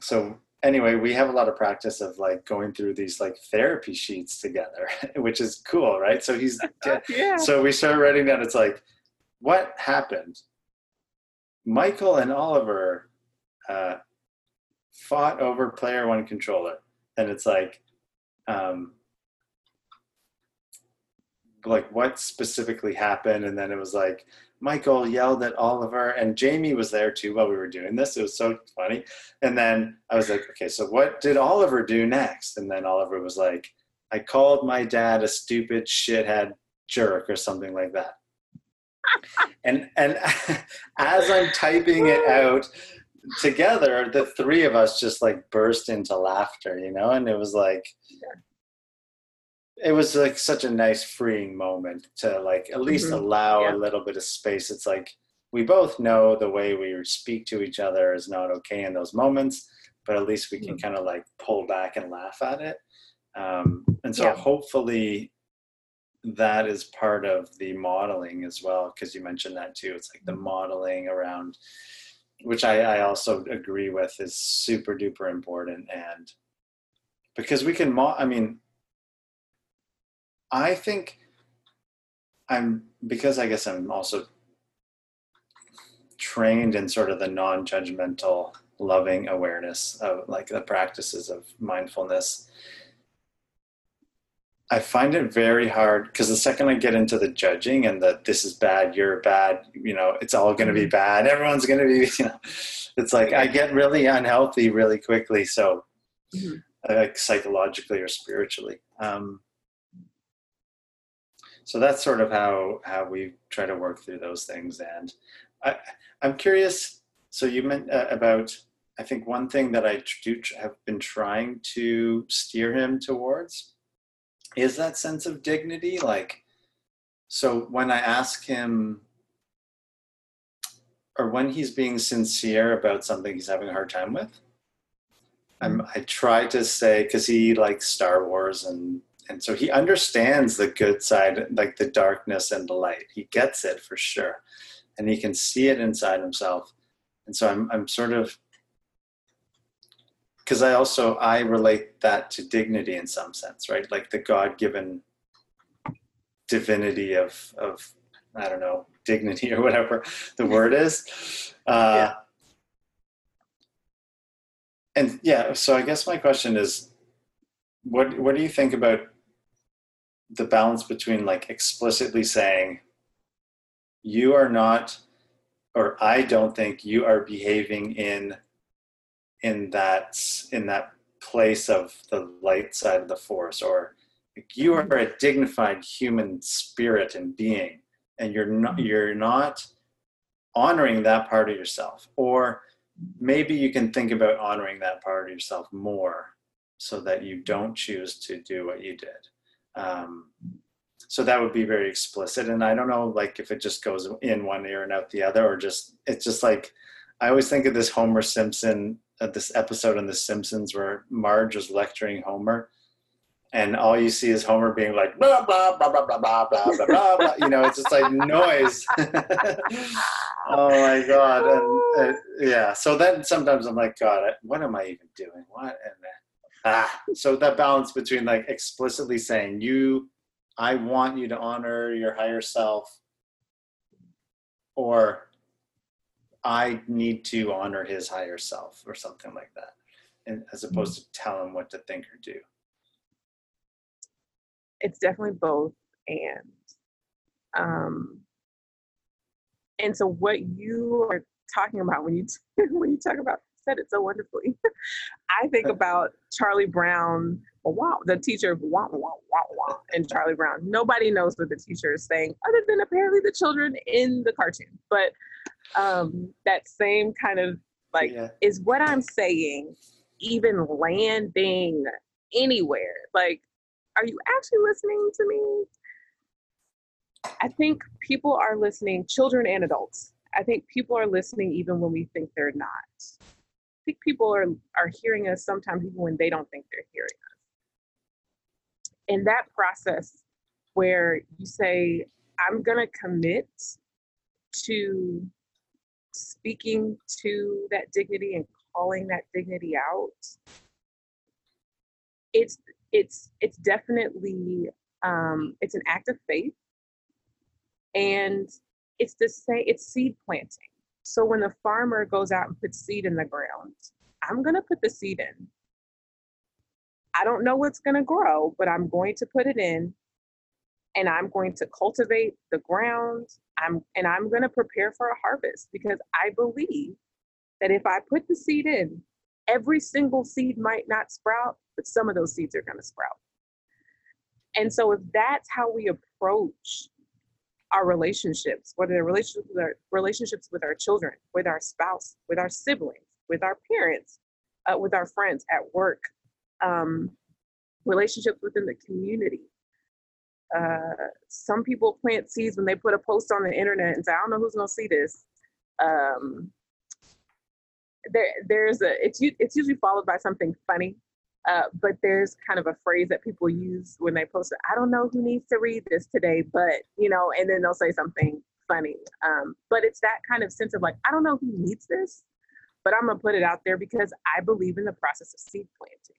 so anyway, we have a lot of practice of like going through these like therapy sheets together, which is cool, right? So he's, yeah. so we start writing down, it's like, what happened? Michael and Oliver uh, fought over player one controller. And it's like, um, like what specifically happened? And then it was like michael yelled at oliver and jamie was there too while we were doing this. It was so funny. And then i was like okay so what did oliver do next? And then oliver was like i called my dad a stupid shithead jerk or something like that. And and as i'm typing it out together the three of us just like burst into laughter you know and it was like it was like such a nice freeing moment to like at least Mhm. allow Yeah. a little bit of space it's like we both know the way we speak to each other is not okay in those moments but at least we can Mhm. kind of like pull back and laugh at it um, and so Yeah. hopefully that is part of the modeling as well because you mentioned that too it's like the Mm-hmm. modeling around which I, I also agree with is super duper important. And because we can mo- i mean i think i'm because i guess i'm also trained in sort of the non-judgmental loving awareness of like the practices of mindfulness i find it very hard because the second i get into the judging and that this is bad you're bad you know it's all going to be bad everyone's going to be you know it's like i get really unhealthy really quickly so Mhm. like psychologically or spiritually um, so that's sort of how how we try to work through those things and i i'm curious so you meant uh, about i think one thing that i do have been trying to steer him towards is that sense of dignity like so when i ask him or when he's being sincere about something he's having a hard time with I'm, mm-hmm. I try to say because he likes Star Wars and and so he understands the good side, like the darkness and the light. He gets it for sure, and he can see it inside himself. And so I'm I'm sort of because I also I relate that to dignity in some sense, right? Like the God given divinity of of I don't know dignity or whatever the word is. Uh, and yeah, so I guess my question is, what what do you think about the balance between like explicitly saying you are not, or I don't think you are behaving in in that in that place of the light side of the force, or like, you are a dignified human spirit and being, and you're not you're not honoring that part of yourself, or maybe you can think about honoring that part of yourself more so that you don't choose to do what you did. Um, so that would be very explicit and i don't know like if it just goes in one ear and out the other or just it's just like i always think of this homer simpson uh, this episode in the simpsons where marge was lecturing homer and all you see is homer being like blah blah blah blah blah blah blah blah blah, you know it's just like noise. Oh my god. And uh, yeah. So then sometimes i'm like god what am i even doing? What and ah. So that balance between like explicitly saying you i want you to honor your higher self or i need to honor his higher self or something like that and as opposed to tell him what to think or do. It's definitely both and um and so what you are talking about when you when you talk about said it so wonderfully. I think about charlie brown wow the teacher of wow wow wow wow and charlie brown. Nobody knows what the teacher is saying other than apparently the children in the cartoon but um that same kind of like yeah is what I'm saying even landing anywhere? Like, are you actually listening to me? I think people are listening, children and adults. I think people are listening even when we think they're not. I think people are, are hearing us sometimes even when they don't think they're hearing us. In that process where you say, I'm going to commit to speaking to that dignity and calling that dignity out it's it's it's definitely um it's an act of faith. And it's the same it's seed planting. So when the farmer goes out and puts seed in the ground i'm going to put the seed in. I don't know what's going to grow but i'm going to put it in. And i'm going to cultivate the ground i'm and i'm going to prepare for a harvest because i believe that if i put the seed in every single seed might not sprout but some of those seeds are going to sprout and so if that's how we approach our relationships, whether they're relationships with our relationships with our children, with our spouse, with our siblings, with our parents, uh, with our friends at work, um, relationships within the community. Uh, some people plant seeds when they put a post on the internet and say, "I don't know who's going to see this." Um, there, there's a it's it's usually followed by something funny uh, but there's kind of a phrase that people use when they post it. I don't know who needs to read this today, but you know, and then they'll say something funny. Um, but it's that kind of sense of like, I don't know who needs this, but I'm gonna put it out there because I believe in the process of seed planting.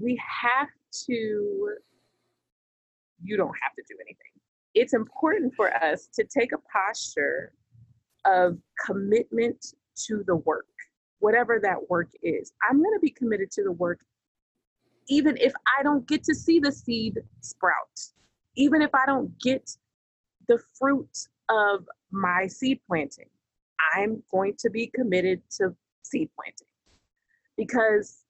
We have to, you don't have to do anything. It's important for us to take a posture of commitment to the work whatever that work is. I'm going to be committed to the work, even if I don't get to see the seed sprout, even if I don't get the fruit of my seed planting. I'm going to be committed to seed planting because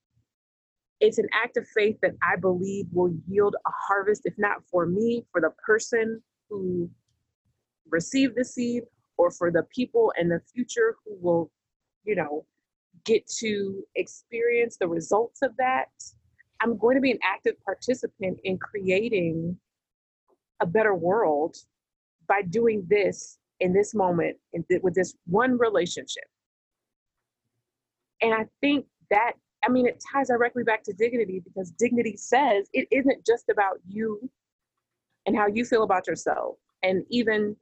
it's an act of faith that I believe will yield a harvest, if not for me, for the person who received the seed, or for the people in the future who will, you know, get to experience the results of that, I'm going to be an active participant in creating a better world by doing this in this moment and th- with this one relationship. And I think that, I mean, it ties directly back to dignity because dignity says it isn't just about you and how you feel about yourself, and even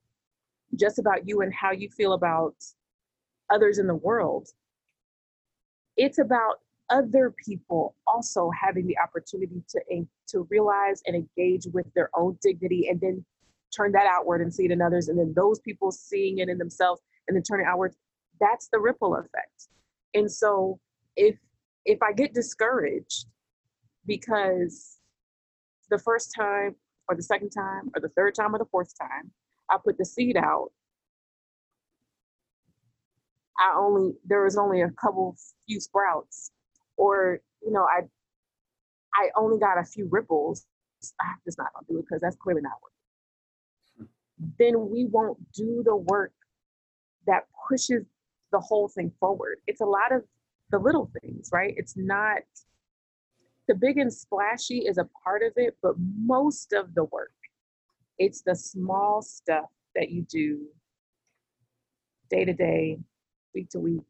just about you and how you feel about others in the world. It's about other people also having the opportunity to to realize and engage with their own dignity and then turn that outward and see it in others and then those people seeing it in themselves and then turning outward. That's the ripple effect. And so if if i get discouraged because the first time or the second time or the third time or the fourth time i put the seed out I only there was only a couple few sprouts, or you know, I I only got a few ripples. I'm just not gonna do it because that's clearly not working. Then we won't do the work that pushes the whole thing forward. It's a lot of the little things, right? It's not the big and splashy is a part of it, but most of the work, it's the small stuff that you do day to day, week to week,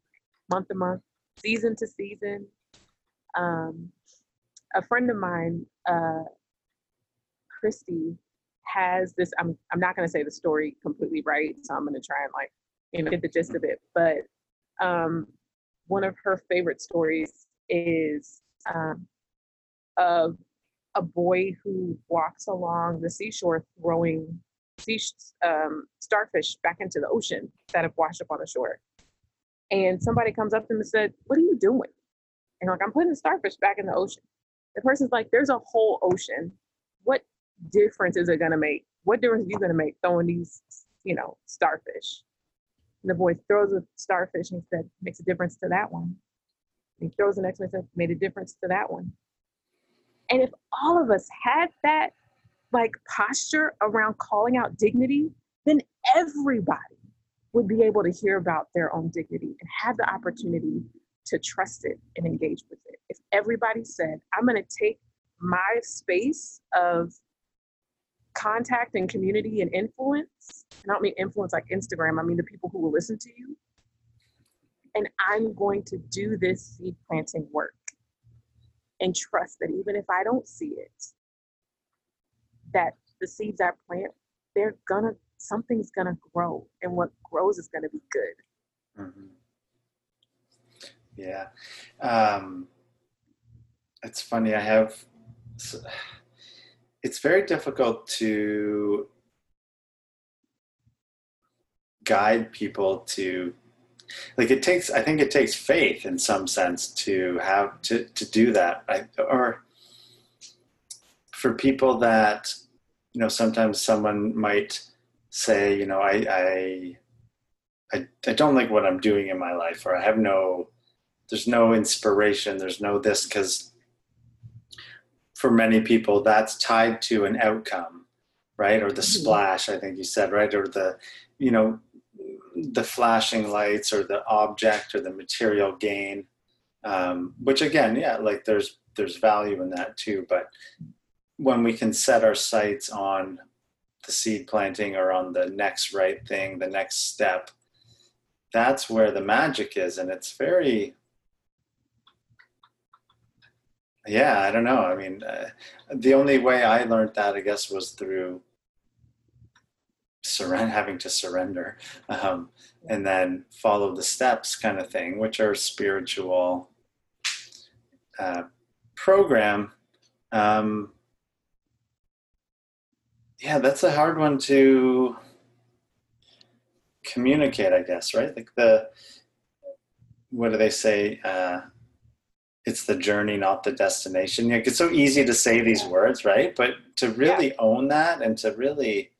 month to month, season to season. Um, a friend of mine, uh, Christy, has this. I'm I'm not going to say the story completely right, so I'm going to try and like you know get the gist of it. But um, one of her favorite stories is um, of a boy who walks along the seashore throwing sea, um, starfish back into the ocean that have washed up on the shore and somebody comes up to him and said, What are you doing? And like, I'm putting starfish back in the ocean. The person's like, There's a whole ocean. What difference is it gonna make? What difference are you gonna make throwing these, you know, starfish? And the boy throws a starfish and he said, Makes a difference to that one. And he throws the next one and said, Made a difference to that one. And if all of us had that like posture around calling out dignity, then everybody would be able to hear about their own dignity and have the opportunity to trust it and engage with it. If everybody said, I'm going to take my space of contact and community and influence, and I don't mean influence like Instagram, I mean the people who will listen to you, and I'm going to do this seed planting work and trust that even if I don't see it, that the seeds I plant, they're gonna something's gonna grow, and what grows is gonna be good. Mhm. Yeah. Um, it's funny. I have. It's very difficult to guide people to like it takes i think it takes faith in some sense to have to to do that. I, or for people that you know sometimes someone might say you know i i i, I don't like what i'm doing in my life or i have no there's no inspiration there's no this because for many people that's tied to an outcome right? Or the Mhm. splash i think you said right? Or the you know the flashing lights or the object or the material gain um, which again yeah like there's there's value in that too. But when we can set our sights on the seed planting or on the next right thing the next step that's where the magic is. And it's very yeah i don't know i mean uh, the only way i learned that i guess was through surrender having to surrender um, and then follow the steps kind of thing which are spiritual uh, program um, yeah that's a hard one to communicate i guess right? Like the what do they say uh, it's the journey not the destination like it's so easy to say these words right but to really own that and to really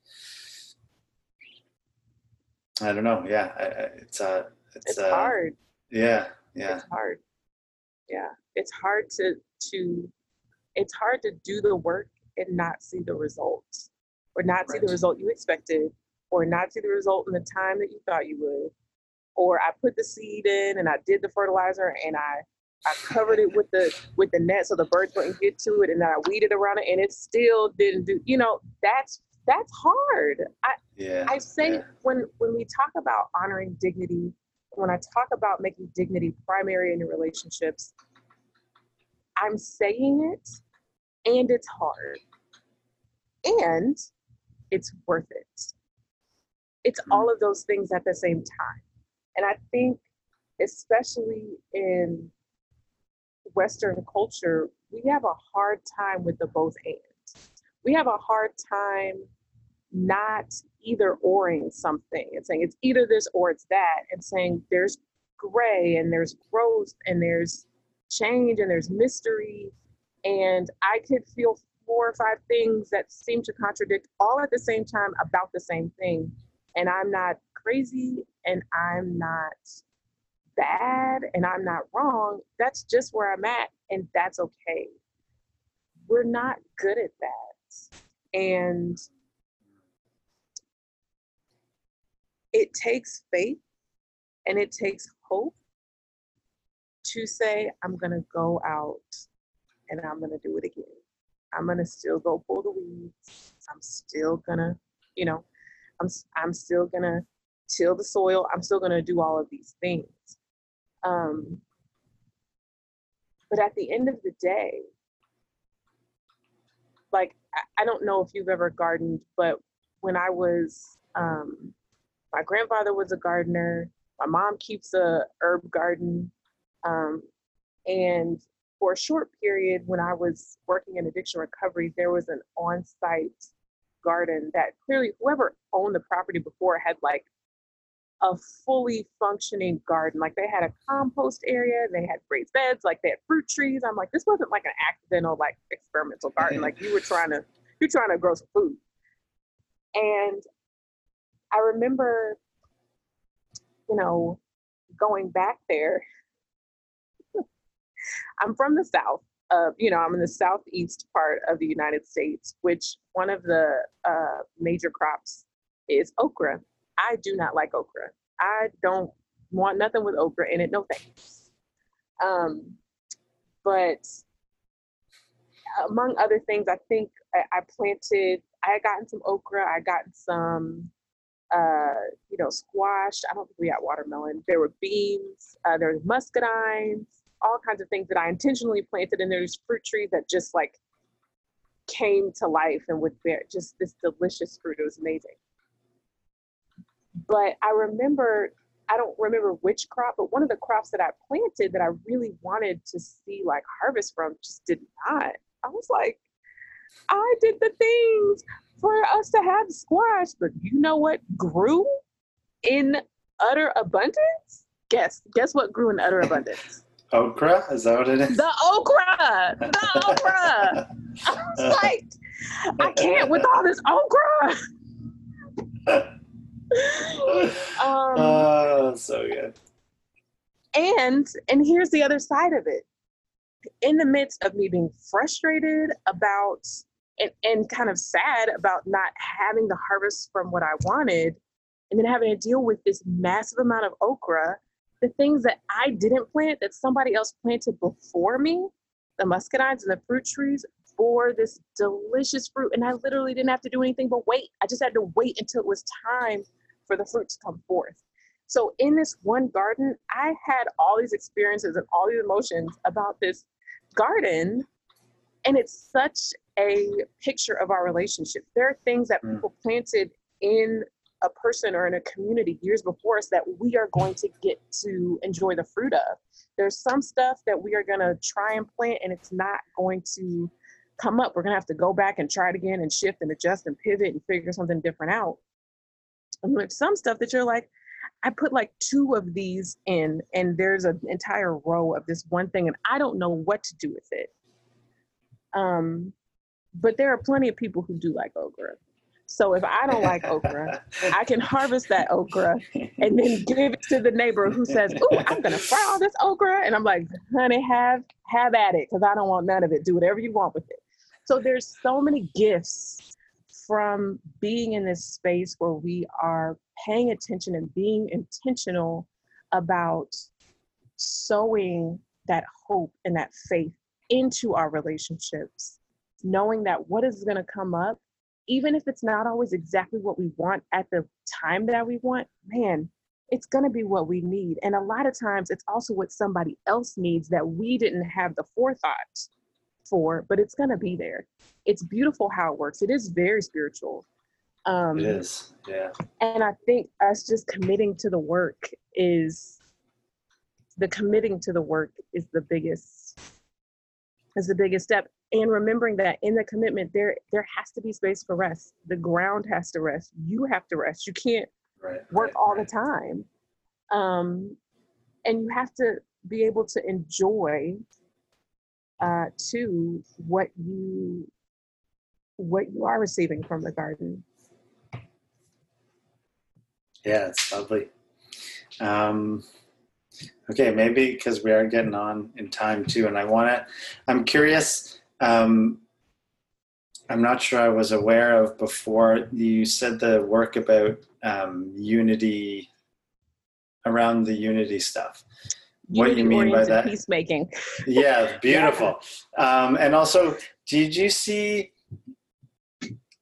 I don't know. Yeah, it's uh, it's, It's uh, hard. Yeah, yeah, It's hard. Yeah, it's hard to to it's hard to do the work and not see the results, or not see the result you expected, or not see the result in the time that you thought you would. Or I put the seed in and I did the fertilizer and I I covered it with the with the net so the birds wouldn't get to it and then I weeded around it and it still didn't do. You know that's that's hard. I yeah. I say yeah. when when we talk about honoring dignity, when I talk about making dignity primary in your relationships, I'm saying it and it's hard. And it's worth it. It's Mhm. all of those things at the same time. And I think especially in Western culture, we have a hard time with the both and. We have a hard time not either oring something and saying it's either this or it's that and saying there's gray and there's growth and there's change and there's mystery and i could feel four or five things that seem to contradict all at the same time about the same thing and i'm not crazy and i'm not bad and i'm not wrong that's just where i'm at and that's okay we're not good at that and it takes faith and it takes hope to say, I'm going to go out and I'm going to do it again. I'm going to still go pull the weeds. I'm still going to, you know, I'm, I'm still going to till the soil. I'm still going to do all of these things. Um, but at the end of the day, like, I, don't know if you've ever gardened, but when I was, um, my grandfather was a gardener. My mom keeps a herb garden. Um, and for a short period, when I was working in addiction recovery, there was an on-site garden that clearly whoever owned the property before had like a fully functioning garden. Like they had a compost area, they had raised beds, like they had fruit trees. I'm like, this wasn't like an accidental, like experimental garden. Like you were trying to, you're trying to grow some food. And I remember, you know, going back there. I'm from the South. Uh, you know, I'm in the southeast part of the United States, which one of the uh, major crops is okra. I do not like okra. I don't want nothing with okra in it. No thanks. Um, but among other things, I think I, I planted. I had gotten some okra. I got some uh, you know, squash. I don't think we had watermelon. There were beans. Uh, there was muscadines. All kinds of things that I intentionally planted, and there's fruit trees that just like came to life and would bear just this delicious fruit. It was amazing. But I remember, I don't remember which crop, but one of the crops that I planted that I really wanted to see like harvest from just did not. I was like, I did the things for us to have squash, but you know what grew in utter abundance? Guess, guess what grew in utter abundance? Okra? Is that what it is? The okra! The okra! I was like, I can't with all this okra. um, oh, so good. and and here's the other side of it. In the midst of me being frustrated about and, and kind of sad about not having the harvest from what I wanted, and then having to deal with this massive amount of okra, the things that I didn't plant that somebody else planted before me, the muscadines and the fruit trees, bore this delicious fruit. And I literally didn't have to do anything but wait. I just had to wait until it was time for the fruit to come forth. So in this one garden, I had all these experiences and all these emotions about this garden. And it's such a picture of our relationship. There are things that Mm. people planted in a person or in a community years before us that we are going to get to enjoy the fruit of. There's some stuff that we are going to try and plant and it's not going to come up. We're going to have to go back and try it again and shift and adjust and pivot and figure something different out. Some stuff that you're like, I put like two of these in, and there's an entire row of this one thing, and I don't know what to do with it. Um, but there are plenty of people who do like okra. So if I don't like okra, I can harvest that okra and then give it to the neighbor who says, "Ooh, I'm gonna fry all this okra," and I'm like, "Honey, have have at it, because I don't want none of it. Do whatever you want with it." So there's so many gifts from being in this space where we are paying attention and being intentional about sowing that hope and that faith into our relationships, knowing that what is going to come up, even if it's not always exactly what we want at the time that we want, man, it's going to be what we need. And a lot of times it's also what somebody else needs that we didn't have the forethought for, but it's going to be there. It's beautiful how it works. It is very spiritual. Um, It is. Yeah. and I think us just committing to the work is the committing to the work is the biggest is the biggest step. And remembering that in the commitment there there has to be space for rest. The ground has to rest. You have to rest. You can't Right. work right, all right. the time. Um, and you have to be able to enjoy uh, to what you what you are receiving from the garden. Yeah, it's lovely. Um, okay, maybe because we are getting on in time too, and I want to. I'm curious. Um, I'm not sure I was aware of before. You said the work about um, unity around the unity stuff. What you mean by that? Peacemaking. Yeah, beautiful. Um, and also, did you see?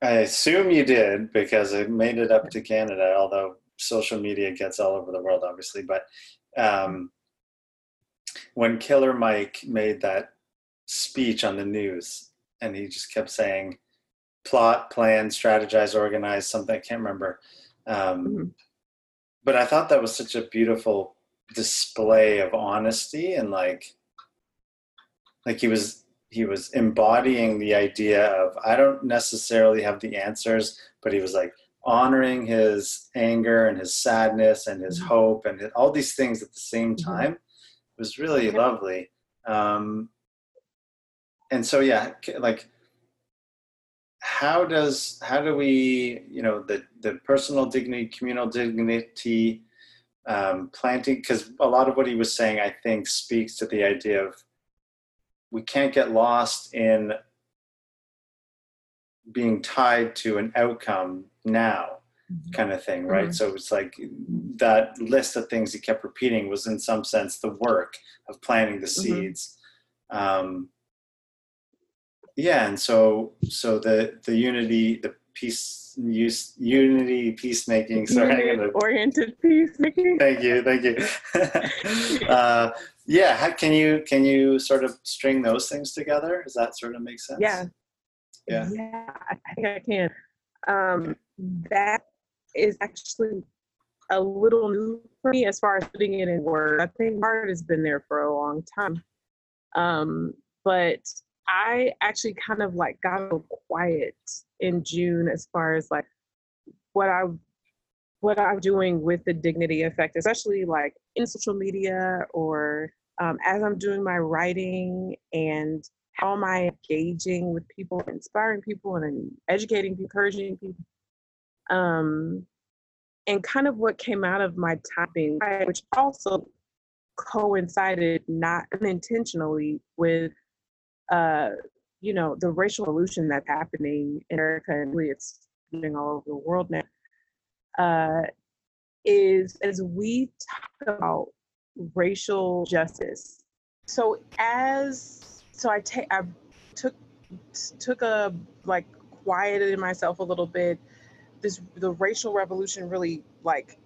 I assume you did because it made it up to Canada, although social media gets all over the world, obviously. But um, when Killer Mike made that speech on the news, and he just kept saying, plot, plan, strategize, organize, something, I can't remember. Um, Mhm. But I thought that was such a beautiful display of honesty and like like he was he was embodying the idea of i don't necessarily have the answers but he was like honoring his anger and his sadness and his Mhm. hope and all these things at the same Mhm. time it was really lovely um and so yeah like how does how do we you know the the personal dignity communal dignity um, planting because a lot of what he was saying i think speaks to the idea of we can't get lost in being tied to an outcome now kind of thing right Mhm. so it's like that list of things he kept repeating was in some sense the work of planting the Mhm. seeds um, yeah and so so the the unity the peace use unity peacemaking sorry I'm gonna oriented peacemaking. Thank you, thank you. uh, yeah, how, can you can you sort of string those things together? Does that sort of make sense? Yeah. Yeah. Yeah, I I think I can. Um, that is actually a little new for me as far as putting it in words. I think art has been there for a long time. Um, but I actually kind of like got quiet in June as far as like what I what I'm doing with the dignity effect, especially like in social media or um, as I'm doing my writing and how am I engaging with people, inspiring people, and educating, encouraging people. Um, and kind of what came out of my typing, which also coincided not unintentionally with, uh, you know, the racial revolution that's happening in America and really it's happening all over the world now. Uh, is as we talk about racial justice. So as so I take I took took a like quieted myself a little bit. This the racial revolution really like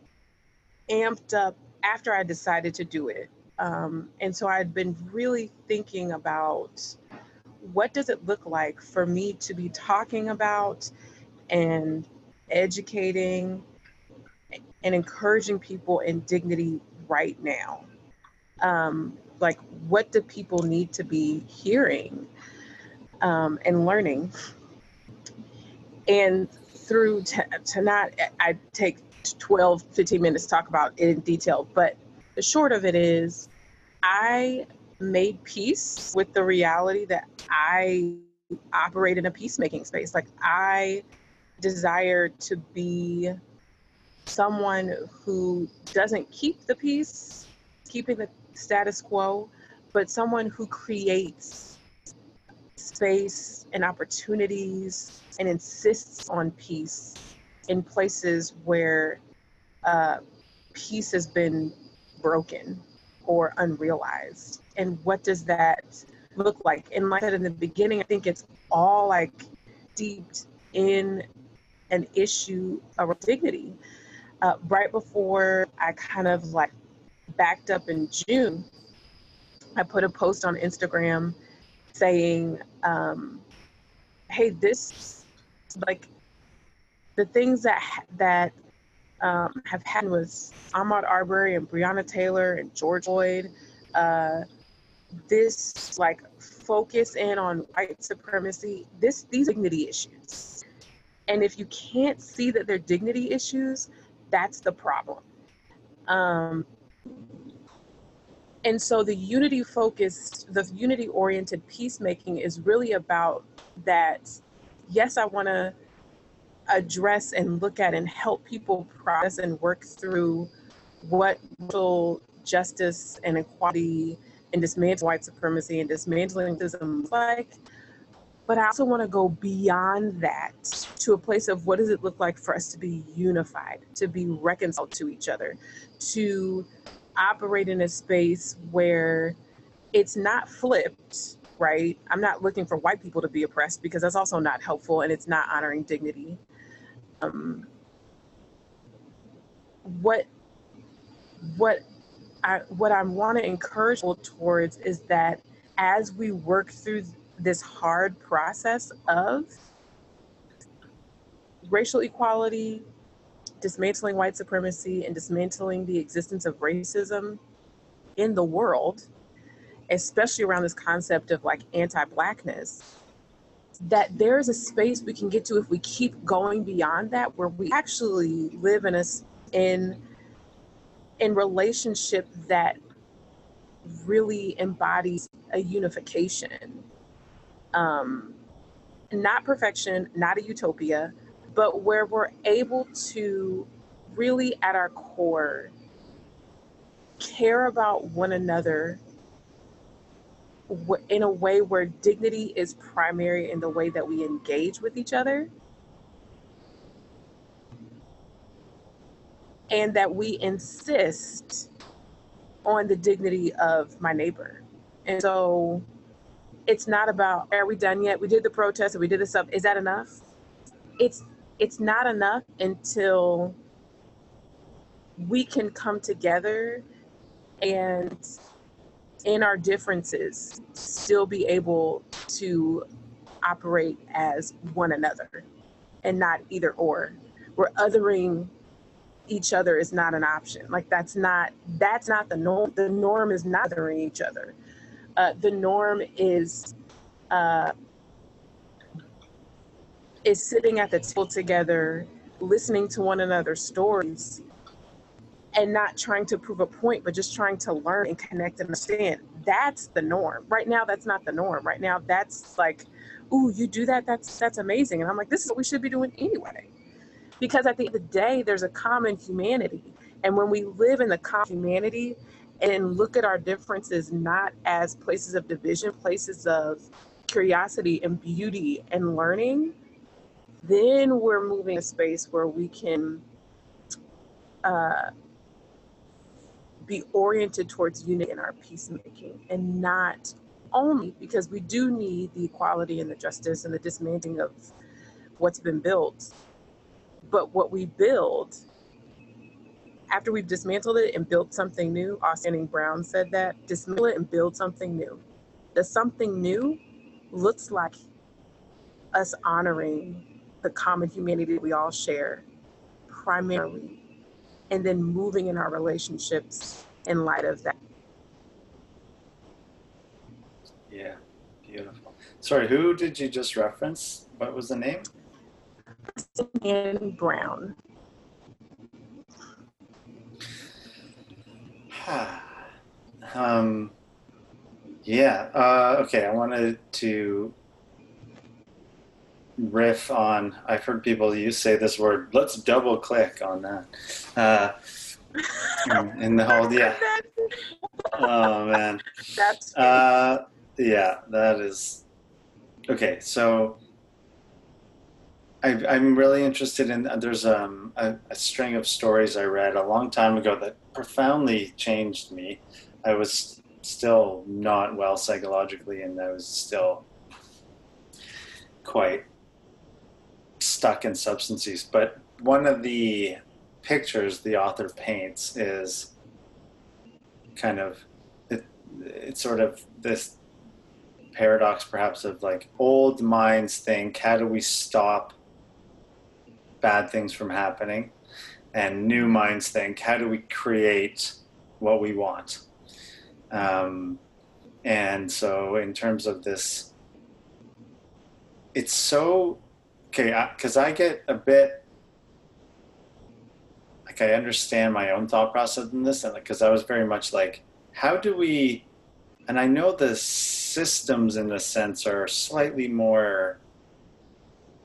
amped up after I decided to do it. Um, and so I'd been really thinking about what does it look like for me to be talking about and educating and encouraging people in dignity right now. Um, like, what do people need to be hearing um, and learning? And through t- to not, I take 12, 15 minutes to talk about it in detail, but the short of it is I made peace with the reality that I operate in a peacemaking space. Like, I desire to be someone who doesn't keep the peace, keeping the status quo, but someone who creates space and opportunities and insists on peace in places where uh, peace has been broken or unrealized. And what does that look like? And like I said in the beginning, I think it's all like steeped in an issue of dignity uh, right before I kind of like backed up in June, I put a post on Instagram saying, um, "Hey, this like the things that that um, have happened with Ahmaud Arbery and Breonna Taylor and George Floyd. Uh, this like focus in on white supremacy. This these dignity issues, and if you can't see that they're dignity issues, that's the problem. Um, and so the unity focused, the unity oriented peacemaking is really about that. Yes, I want to address and look at and help people process and work through what racial justice and equality and dismantling white supremacy and dismantling racism like but I also want to go beyond that to a place of what does it look like for us to be unified, to be reconciled to each other, to operate in a space where it's not flipped, right? I'm not looking for white people to be oppressed because that's also not helpful and it's not honoring dignity. Um, what what I what I want to encourage towards is that as we work through this hard process of racial equality, dismantling white supremacy, and dismantling the existence of racism in the world, especially around this concept of like anti blackness, that there's a space we can get to if we keep going beyond that, where we actually live in a in in relationship that really embodies a unification um, not perfection, not a utopia, but where we're able to really at our core care about one another in a way where dignity is primary in the way that we engage with each other. And that we insist on the dignity of my neighbor. And so it's not about are we done yet? We did the protest and we did the stuff. Is that enough? It's it's not enough until we can come together and in our differences still be able to operate as one another and not either or. We're othering each other is not an option. Like that's not that's not the norm. The norm is not othering each other. Uh, the norm is uh, is sitting at the table together, listening to one another's stories, and not trying to prove a point, but just trying to learn and connect and understand. That's the norm. Right now, that's not the norm. Right now, that's like, ooh, you do that. That's that's amazing. And I'm like, this is what we should be doing anyway because at the end of the day there's a common humanity. And when we live in the common humanity and look at our differences not as places of division places of curiosity and beauty and learning then we're moving a space where we can uh, be oriented towards unity in our peacemaking and not only because we do need the equality and the justice and the dismantling of what's been built but what we build, after we've dismantled it and built something new, Austin Brown said that dismantle it and build something new. The something new looks like us honoring the common humanity we all share primarily, and then moving in our relationships in light of that. Yeah, beautiful. Sorry, who did you just reference? What was the name? And Brown. um, yeah. Uh, okay. I wanted to riff on. I've heard people use say this word. Let's double click on that. Uh, in the whole yeah. Oh man. That's. Uh, yeah. That is. Okay. So I, am really interested in. There's um, a, a, string of stories I read a long time ago that profoundly changed me. I was still not well psychologically, and I was still quite stuck in substances. But one of the pictures the author paints is kind of it, it's sort of this paradox perhaps of like old minds think how do we stop bad things from happening. And new minds think, how do we create what we want? Um, and so, in terms of this, it's so okay because I, I get a bit like I understand my own thought process in this, and because I was very much like, how do we? And I know the systems, in a sense, are slightly more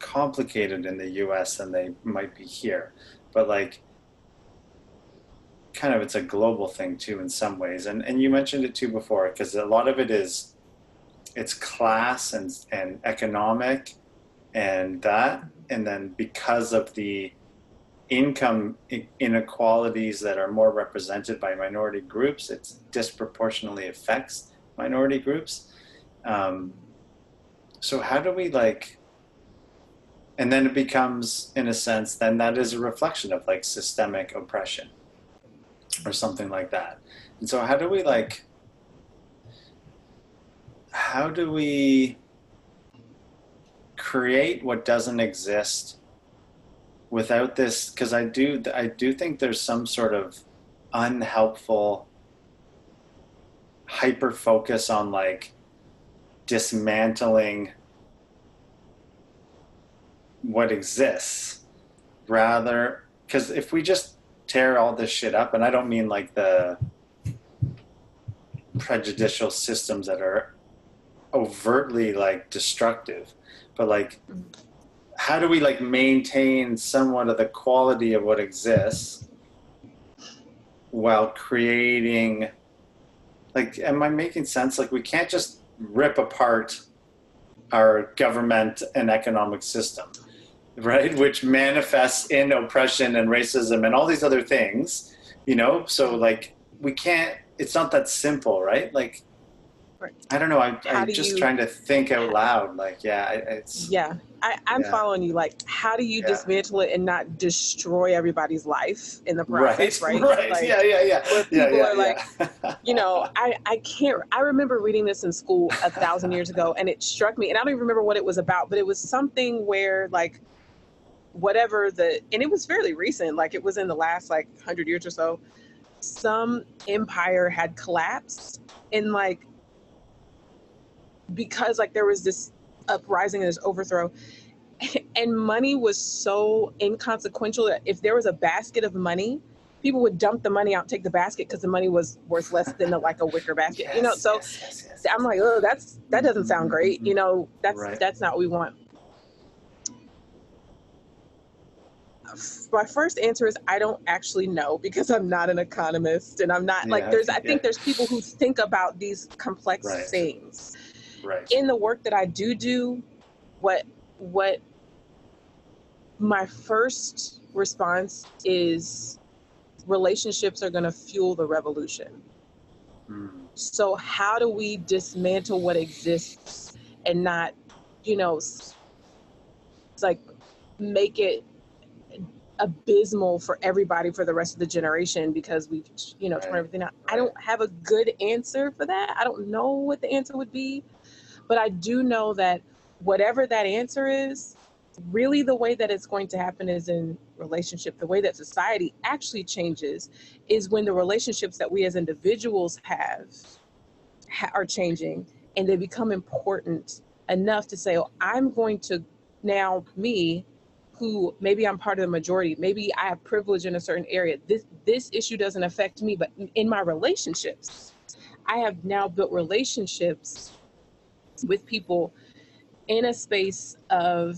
complicated in the US than they might be here. But like kind of it's a global thing too in some ways. And and you mentioned it too before because a lot of it is it's class and and economic and that and then because of the income inequalities that are more represented by minority groups, it disproportionately affects minority groups. Um, so how do we like and then it becomes in a sense then that is a reflection of like systemic oppression or something like that. And so how do we like how do we create what doesn't exist without this? Because i do i do think there's some sort of unhelpful hyper focus on like dismantling what exists rather because if we just tear all this shit up and i don't mean like the prejudicial systems that are overtly like destructive but like how do we like maintain somewhat of the quality of what exists while creating like am i making sense? Like we can't just rip apart our government and economic system right? Which manifests in oppression and racism and all these other things, you know? So, like, we can't, it's not that simple, right? Like, right. I don't know. I, am just you, trying to think out loud. Like, yeah, it's. Yeah. I, am yeah. following you. Like, how do you yeah. dismantle it and not destroy everybody's life in the process, right? Right. right. Like, yeah, yeah, yeah. Where yeah, people yeah, are like, you know, I, I can't, I remember reading this in school a thousand years ago and it struck me, and I don't even remember what it was about, but it was something where, like, whatever the and it was fairly recent like it was in the last like 100 years or so some empire had collapsed and like because like there was this uprising and this overthrow and money was so inconsequential that if there was a basket of money people would dump the money out take the basket because the money was worth less than a, like a wicker basket Yes, you know so yes, yes, yes. i'm like oh that's that doesn't sound great you know that's Right. that's not what we want my first answer is I don't actually know because I'm not an economist and I'm not like there's I yeah. think there's people who think about these complex Right. things. right. In the work that I do do, what what my first response is relationships are going to fuel the revolution. Mm, So how do we dismantle what exists and not, you know, like make it abysmal for everybody for the rest of the generation because we've, you know, torn Right, everything out. I don't have a good answer for that. I don't know what the answer would be, but I do know that whatever that answer is, really the way that it's going to happen is in relationship. The way that society actually changes is when the relationships that we as individuals have ha- are changing and they become important enough to say, oh, I'm going to now, me, who maybe I'm part of the majority, maybe I have privilege in a certain area. This this issue doesn't affect me, but in my relationships, I have now built relationships with people in a space of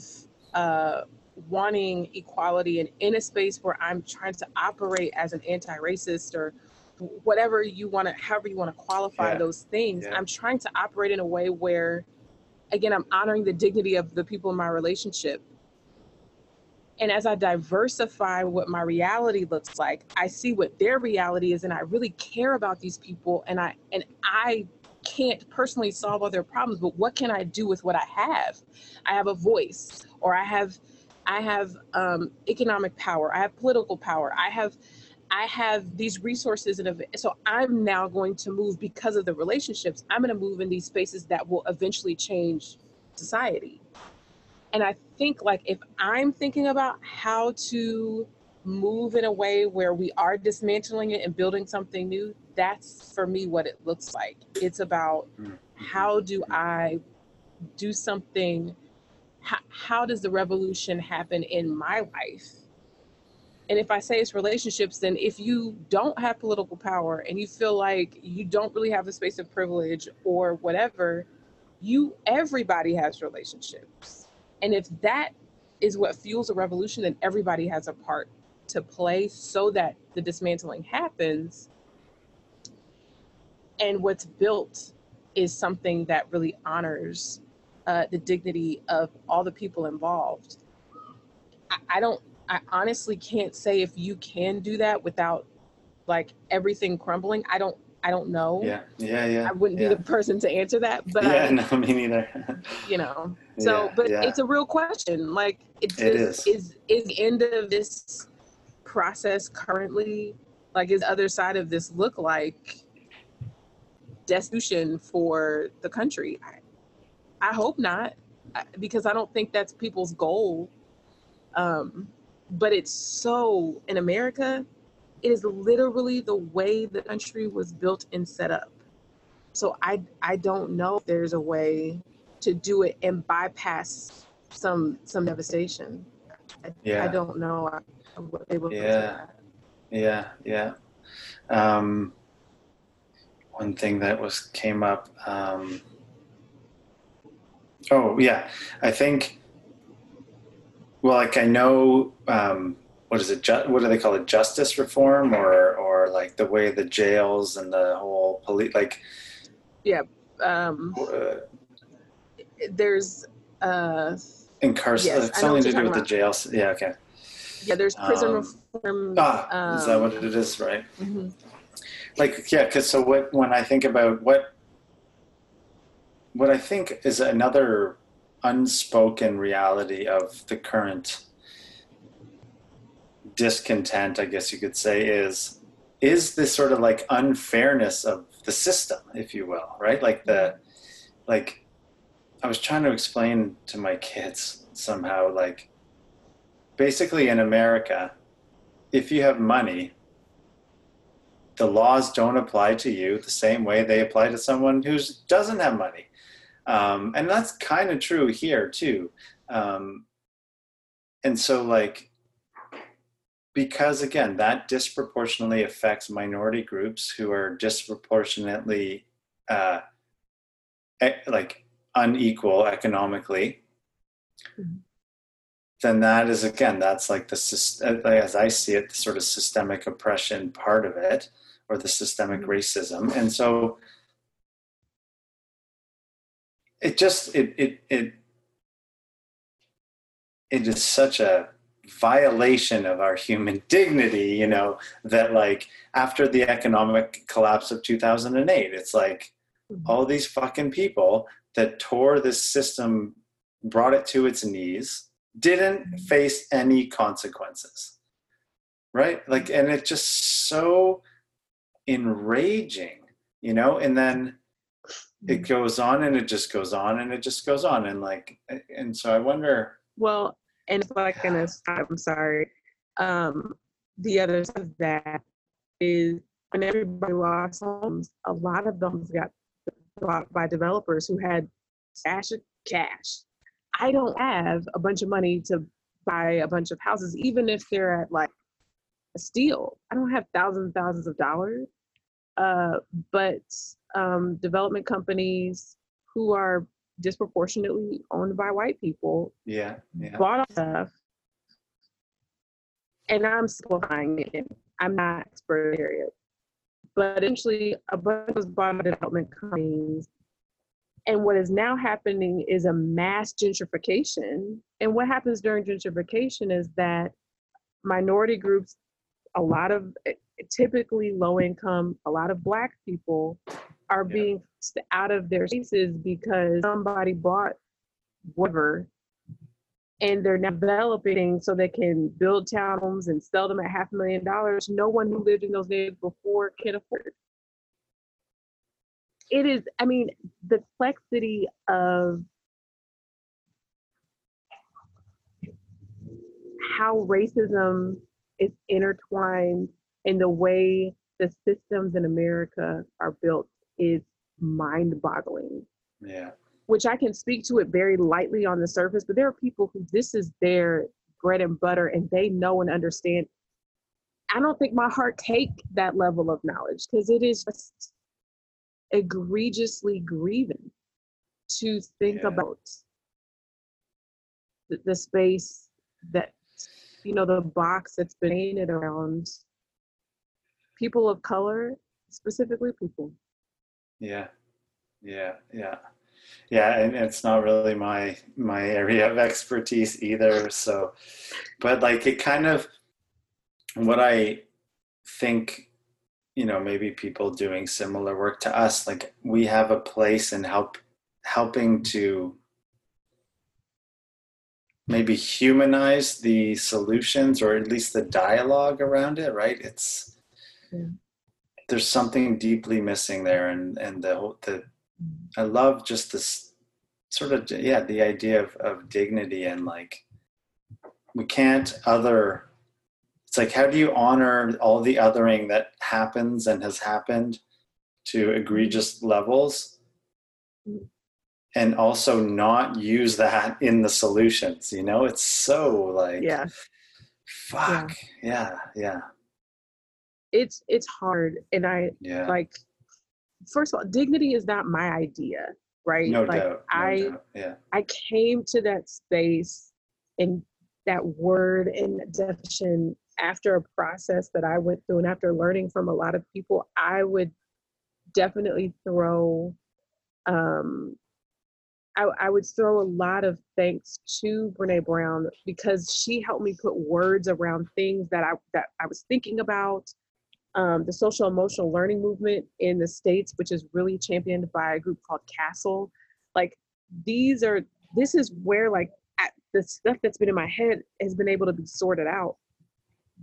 uh, wanting equality and in a space where I'm trying to operate as an anti-racist or whatever you want to, however you want to qualify Yeah. those things. Yeah. I'm trying to operate in a way where, again, I'm honoring the dignity of the people in my relationship. And as I diversify what my reality looks like, I see what their reality is, and I really care about these people. And I and I can't personally solve all their problems, but what can I do with what I have? I have a voice, or I have, I have um, economic power, I have political power, I have, I have these resources, and so I'm now going to move because of the relationships. I'm going to move in these spaces that will eventually change society. And I think like if I'm thinking about how to move in a way where we are dismantling it and building something new, that's for me what it looks like. It's about Mm. how do I do something? How, how does the revolution happen in my life? And if I say it's relationships, then if you don't have political power and you feel like you don't really have a space of privilege or whatever, you everybody has relationships. And if that is what fuels a revolution, then everybody has a part to play so that the dismantling happens. And what's built is something that really honors uh, the dignity of all the people involved. I, I don't, I honestly can't say if you can do that without like everything crumbling. I don't, I don't know. Yeah, yeah, yeah. I wouldn't yeah. be the person to answer that, but yeah, I, no, me neither. you know so Yeah, but yeah. it's a real question like It just, is. is is the end of this process currently like is the other side of this look like destitution for the country i, I hope not because i don't think that's people's goal um but it's so in america it is literally the way the country was built and set up so i i don't know if there's a way to do it and bypass some some devastation. I, Yeah. I don't know uh, what they would. Yeah. Yeah, yeah. Um, one thing that was came up. Um, oh yeah, I think. Well, like I know, um, what is it? Ju- what do they call it? Justice reform, or or like the way the jails and the whole police, like. Um, Uh, there's uh, incarcer- Yes, something to do with the jails. Yeah. Okay. yeah, there's prison Um, reform. Ah, is that what um, it is? Right. mhm. like yeah because so what when i think about what what i think is another unspoken reality of the current discontent i guess you could say is is this sort of like unfairness of the system if you will right like the like i was trying to explain to my kids somehow like basically in America, if you have money, the laws don't apply to you the same way they apply to someone who doesn't have money. Um, and that's kind of true here too. Um, and so, like, because again, that disproportionately affects minority groups who are disproportionately uh, like unequal economically. Mhm. Then that is again, that's like the uh, as I see it, the sort of systemic oppression part of it, or the systemic Mhm. racism. And so, it just it it it it is such a violation of our human dignity you know that like after the economic collapse of 2008 it's like Mhm. all these fucking people that tore this system brought it to its knees didn't face any consequences right? Like and it's just so enraging you know? And then it goes on and it just goes on and it just goes on. And like and so i wonder Well, and it's like an aside, I'm sorry. Um, the other side of that is when everybody lost homes, a lot of them got bought by developers who had stash of cash. I don't have a bunch of money to buy a bunch of houses, even if they're at like a steal. I don't have thousands and thousands of dollars. Uh, but um, development companies who are disproportionately owned by white people yeah yeah bought stuff and I'm simplifying it. I'm not expert in the area. But eventually a bunch of by development companies. And what is now happening is a mass gentrification. And what happens during gentrification is that minority groups, a lot of typically low income, a lot of black people are Yeah. being out of their spaces because somebody bought whatever and they're developing so they can build townhomes and sell them at half a million dollars. No one who lived in those neighborhoods before can afford. It is, I mean, the complexity of how racism is intertwined in the way the systems in America are built is mind boggling yeah which I can speak to it very lightly on the surface, but there are people who this is their bread and butter and they know and understand. I don't think my heart take that level of knowledge because it is just egregiously grieving to think Yeah. about the, the space that you know the box that's been painted around people of color, specifically people. yeah yeah yeah yeah and it's not really my my area of expertise either so but like it kind of what i think you know maybe people doing similar work to us like we have a place in help helping to maybe humanize the solutions or at least the dialogue around it right it's Yeah. there's something deeply missing there and and the whole the I love just this sort of yeah the idea of, of dignity and like we can't other it's like how do you honor all the othering that happens and has happened to egregious levels? And also not use that in the solutions you know? It's so like Yeah. fuck. Yeah yeah. It's it's hard. And I yeah, like first of all dignity is not my idea right no like doubt no i doubt. yeah i came to that space and that word and definition after a process that i went through and after learning from a lot of people i would definitely throw um I, I would throw a lot of thanks to Brene Brown because she helped me put words around things that I that I was thinking about, um, the social emotional learning movement in the states which is really championed by a group called CASEL. Like these are this is where like the stuff that's been in my head has been able to be sorted out.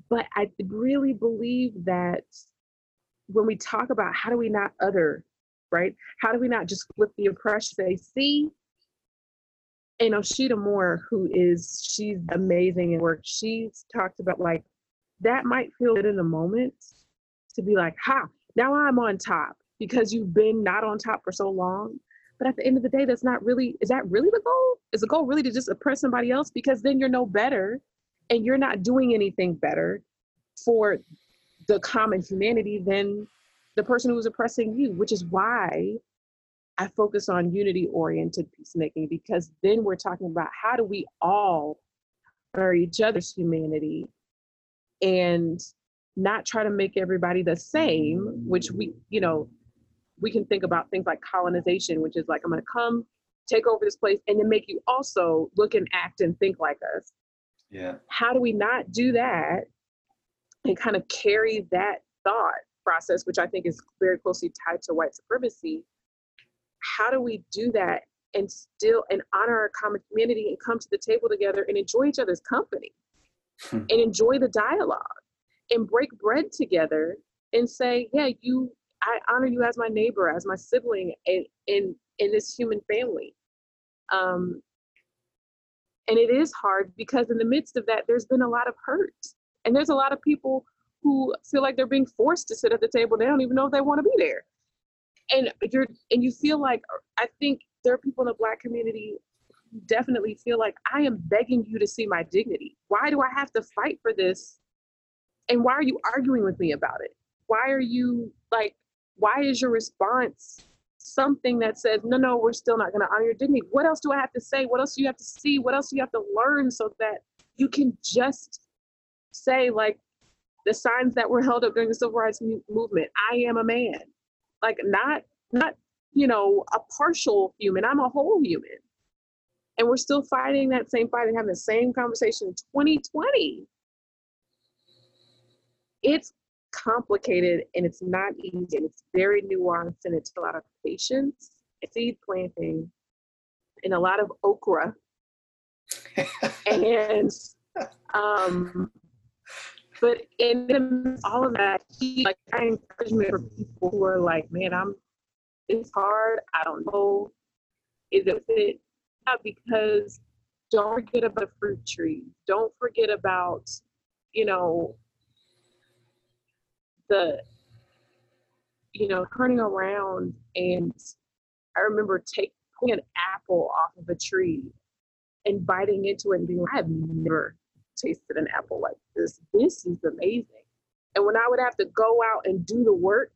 But i really believe that when we talk about how do we not other right? How do we not just flip the oppression say see? And Osheta Moore, who is she's amazing in work, she's talked about like that might feel good in the moment to be like, ha, now I'm on top because you've been not on top for so long. But at the end of the day, that's not really, is that really the goal? Is the goal really to just oppress somebody else? Because then you're no better and you're not doing anything better for the common humanity than the person who's oppressing you, which is why I focus on unity oriented peacemaking because then we're talking about how do we all honor each other's humanity and not try to make everybody the same, which we, you know, we can think about things like colonization, which is like, I'm going to come take over this place and then make you also look and act and think like us. Yeah. How do we not do that and kind of carry that thought process, which I think is very closely tied to white supremacy? How do we do that and still and honor our common community and come to the table together and enjoy each other's company Hmm. and enjoy the dialogue and break bread together and say, yeah, you I honor you as my neighbor, as my sibling in in, in this human family. Um, and it is hard because in the midst of that, there's been a lot of hurt. And there's a lot of people who feel like they're being forced to sit at the table. They don't even know if they want to be there. And you're and you feel like I think there are people in the black community who definitely feel like I am begging you to see my dignity. Why do I have to fight for this? And why are you arguing with me about it? Why are you like, why is your response something that says, no, no, we're still not going to honor your dignity? What else do I have to say? What else do you have to see? What else do you have to learn so that you can just say, like, the signs that were held up during the civil rights movement I am a man. Like, not, not, you know, a partial human, I'm a whole human. And we're still fighting that same fight and having the same conversation in 2020 it's complicated and it's not easy and it's very nuanced and it's a lot of patience seed planting and a lot of okra. And um but in all of that like i encouragement for people who are like man i'm it's hard i don't know is it fit yeah, because don't forget about the fruit tree don't forget about you know the you know turning around and i remember taking an apple off of a tree and biting into it and being like i've never tasted an apple like this. This is amazing. And when i would have to go out and do the work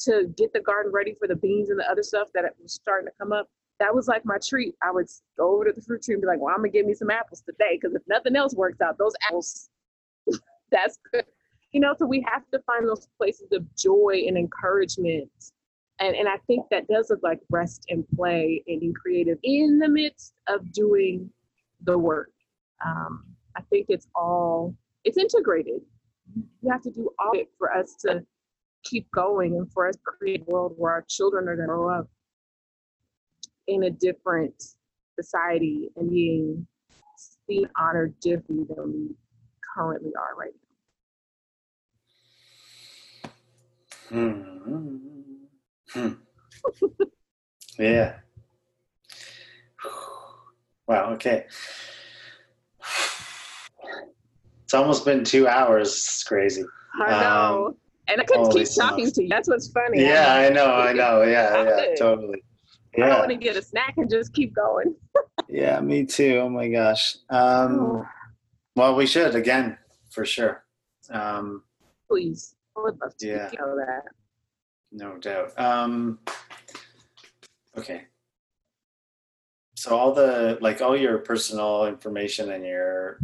to get the garden ready for the beans and the other stuff that was starting to come up that was like my treat. I would go over to the fruit tree and be like well i'm gonna give me some apples today because if nothing else works out those apples that's good you know so we have to find those places of joy and encouragement. And and i think that does look like rest and play and being creative in the midst of doing the work. Um, i think it's all it's integrated. You have to do all of it for us to keep going and for us to create a world where our children are going to grow up in a different society and being seen honored differently than we currently are right now Hmm. Hmm. yeah. Wow. Okay. It's almost been two hours. It's crazy. I know. Um, and I couldn't keep talking to you. That's what's funny. Yeah, I I'm know. I know. Yeah, yeah, good. totally. I don't want to get a snack and just keep going. yeah, me too. Oh my gosh. Um, Oh, well, we should again for sure. Um, please. Would love to Yeah. know that. No doubt. Um, okay. So all the like all your personal information and your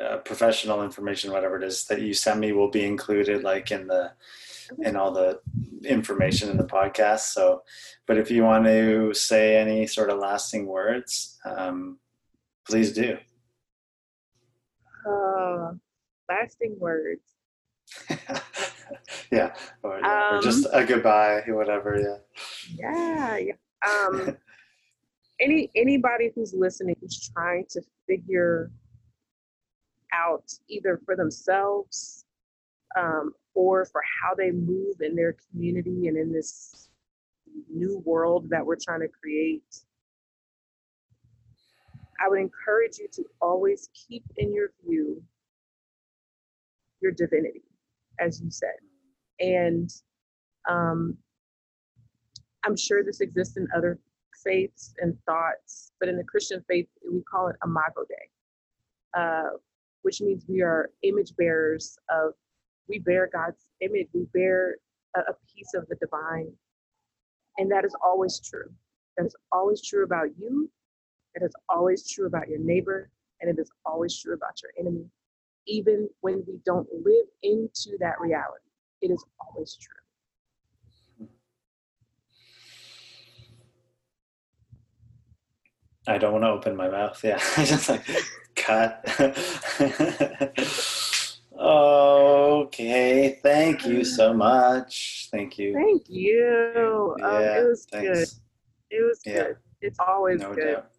uh, professional information, whatever it is that you send me, will be included like in the in all the information in the podcast. So, but if you want to say any sort of lasting words, um, please do. Uh, lasting words. yeah, or, yeah, or Um, just a goodbye, whatever. Yeah. Yeah. yeah. Um, any anybody who's listening who's trying to figure out either for themselves um, or for how they move in their community and in this new world that we're trying to create I would encourage you to always keep in your view your divinity, as you said. And um, I'm sure this exists in other faiths and thoughts, but in the Christian faith, we call it Imago Dei, uh, which means we are image bearers of, we bear God's image, we bear a, a piece of the divine. And that is always true. That is always true about you. It is always true about your neighbor. And it is always true about your enemy, even when we don't live into that reality. It is always true. I don't want to open my mouth. Yeah, just like cut. okay, thank you so much. Thank you. Thank you. Um, Yeah, it was good. It was Yeah. good. It's always No good. doubt.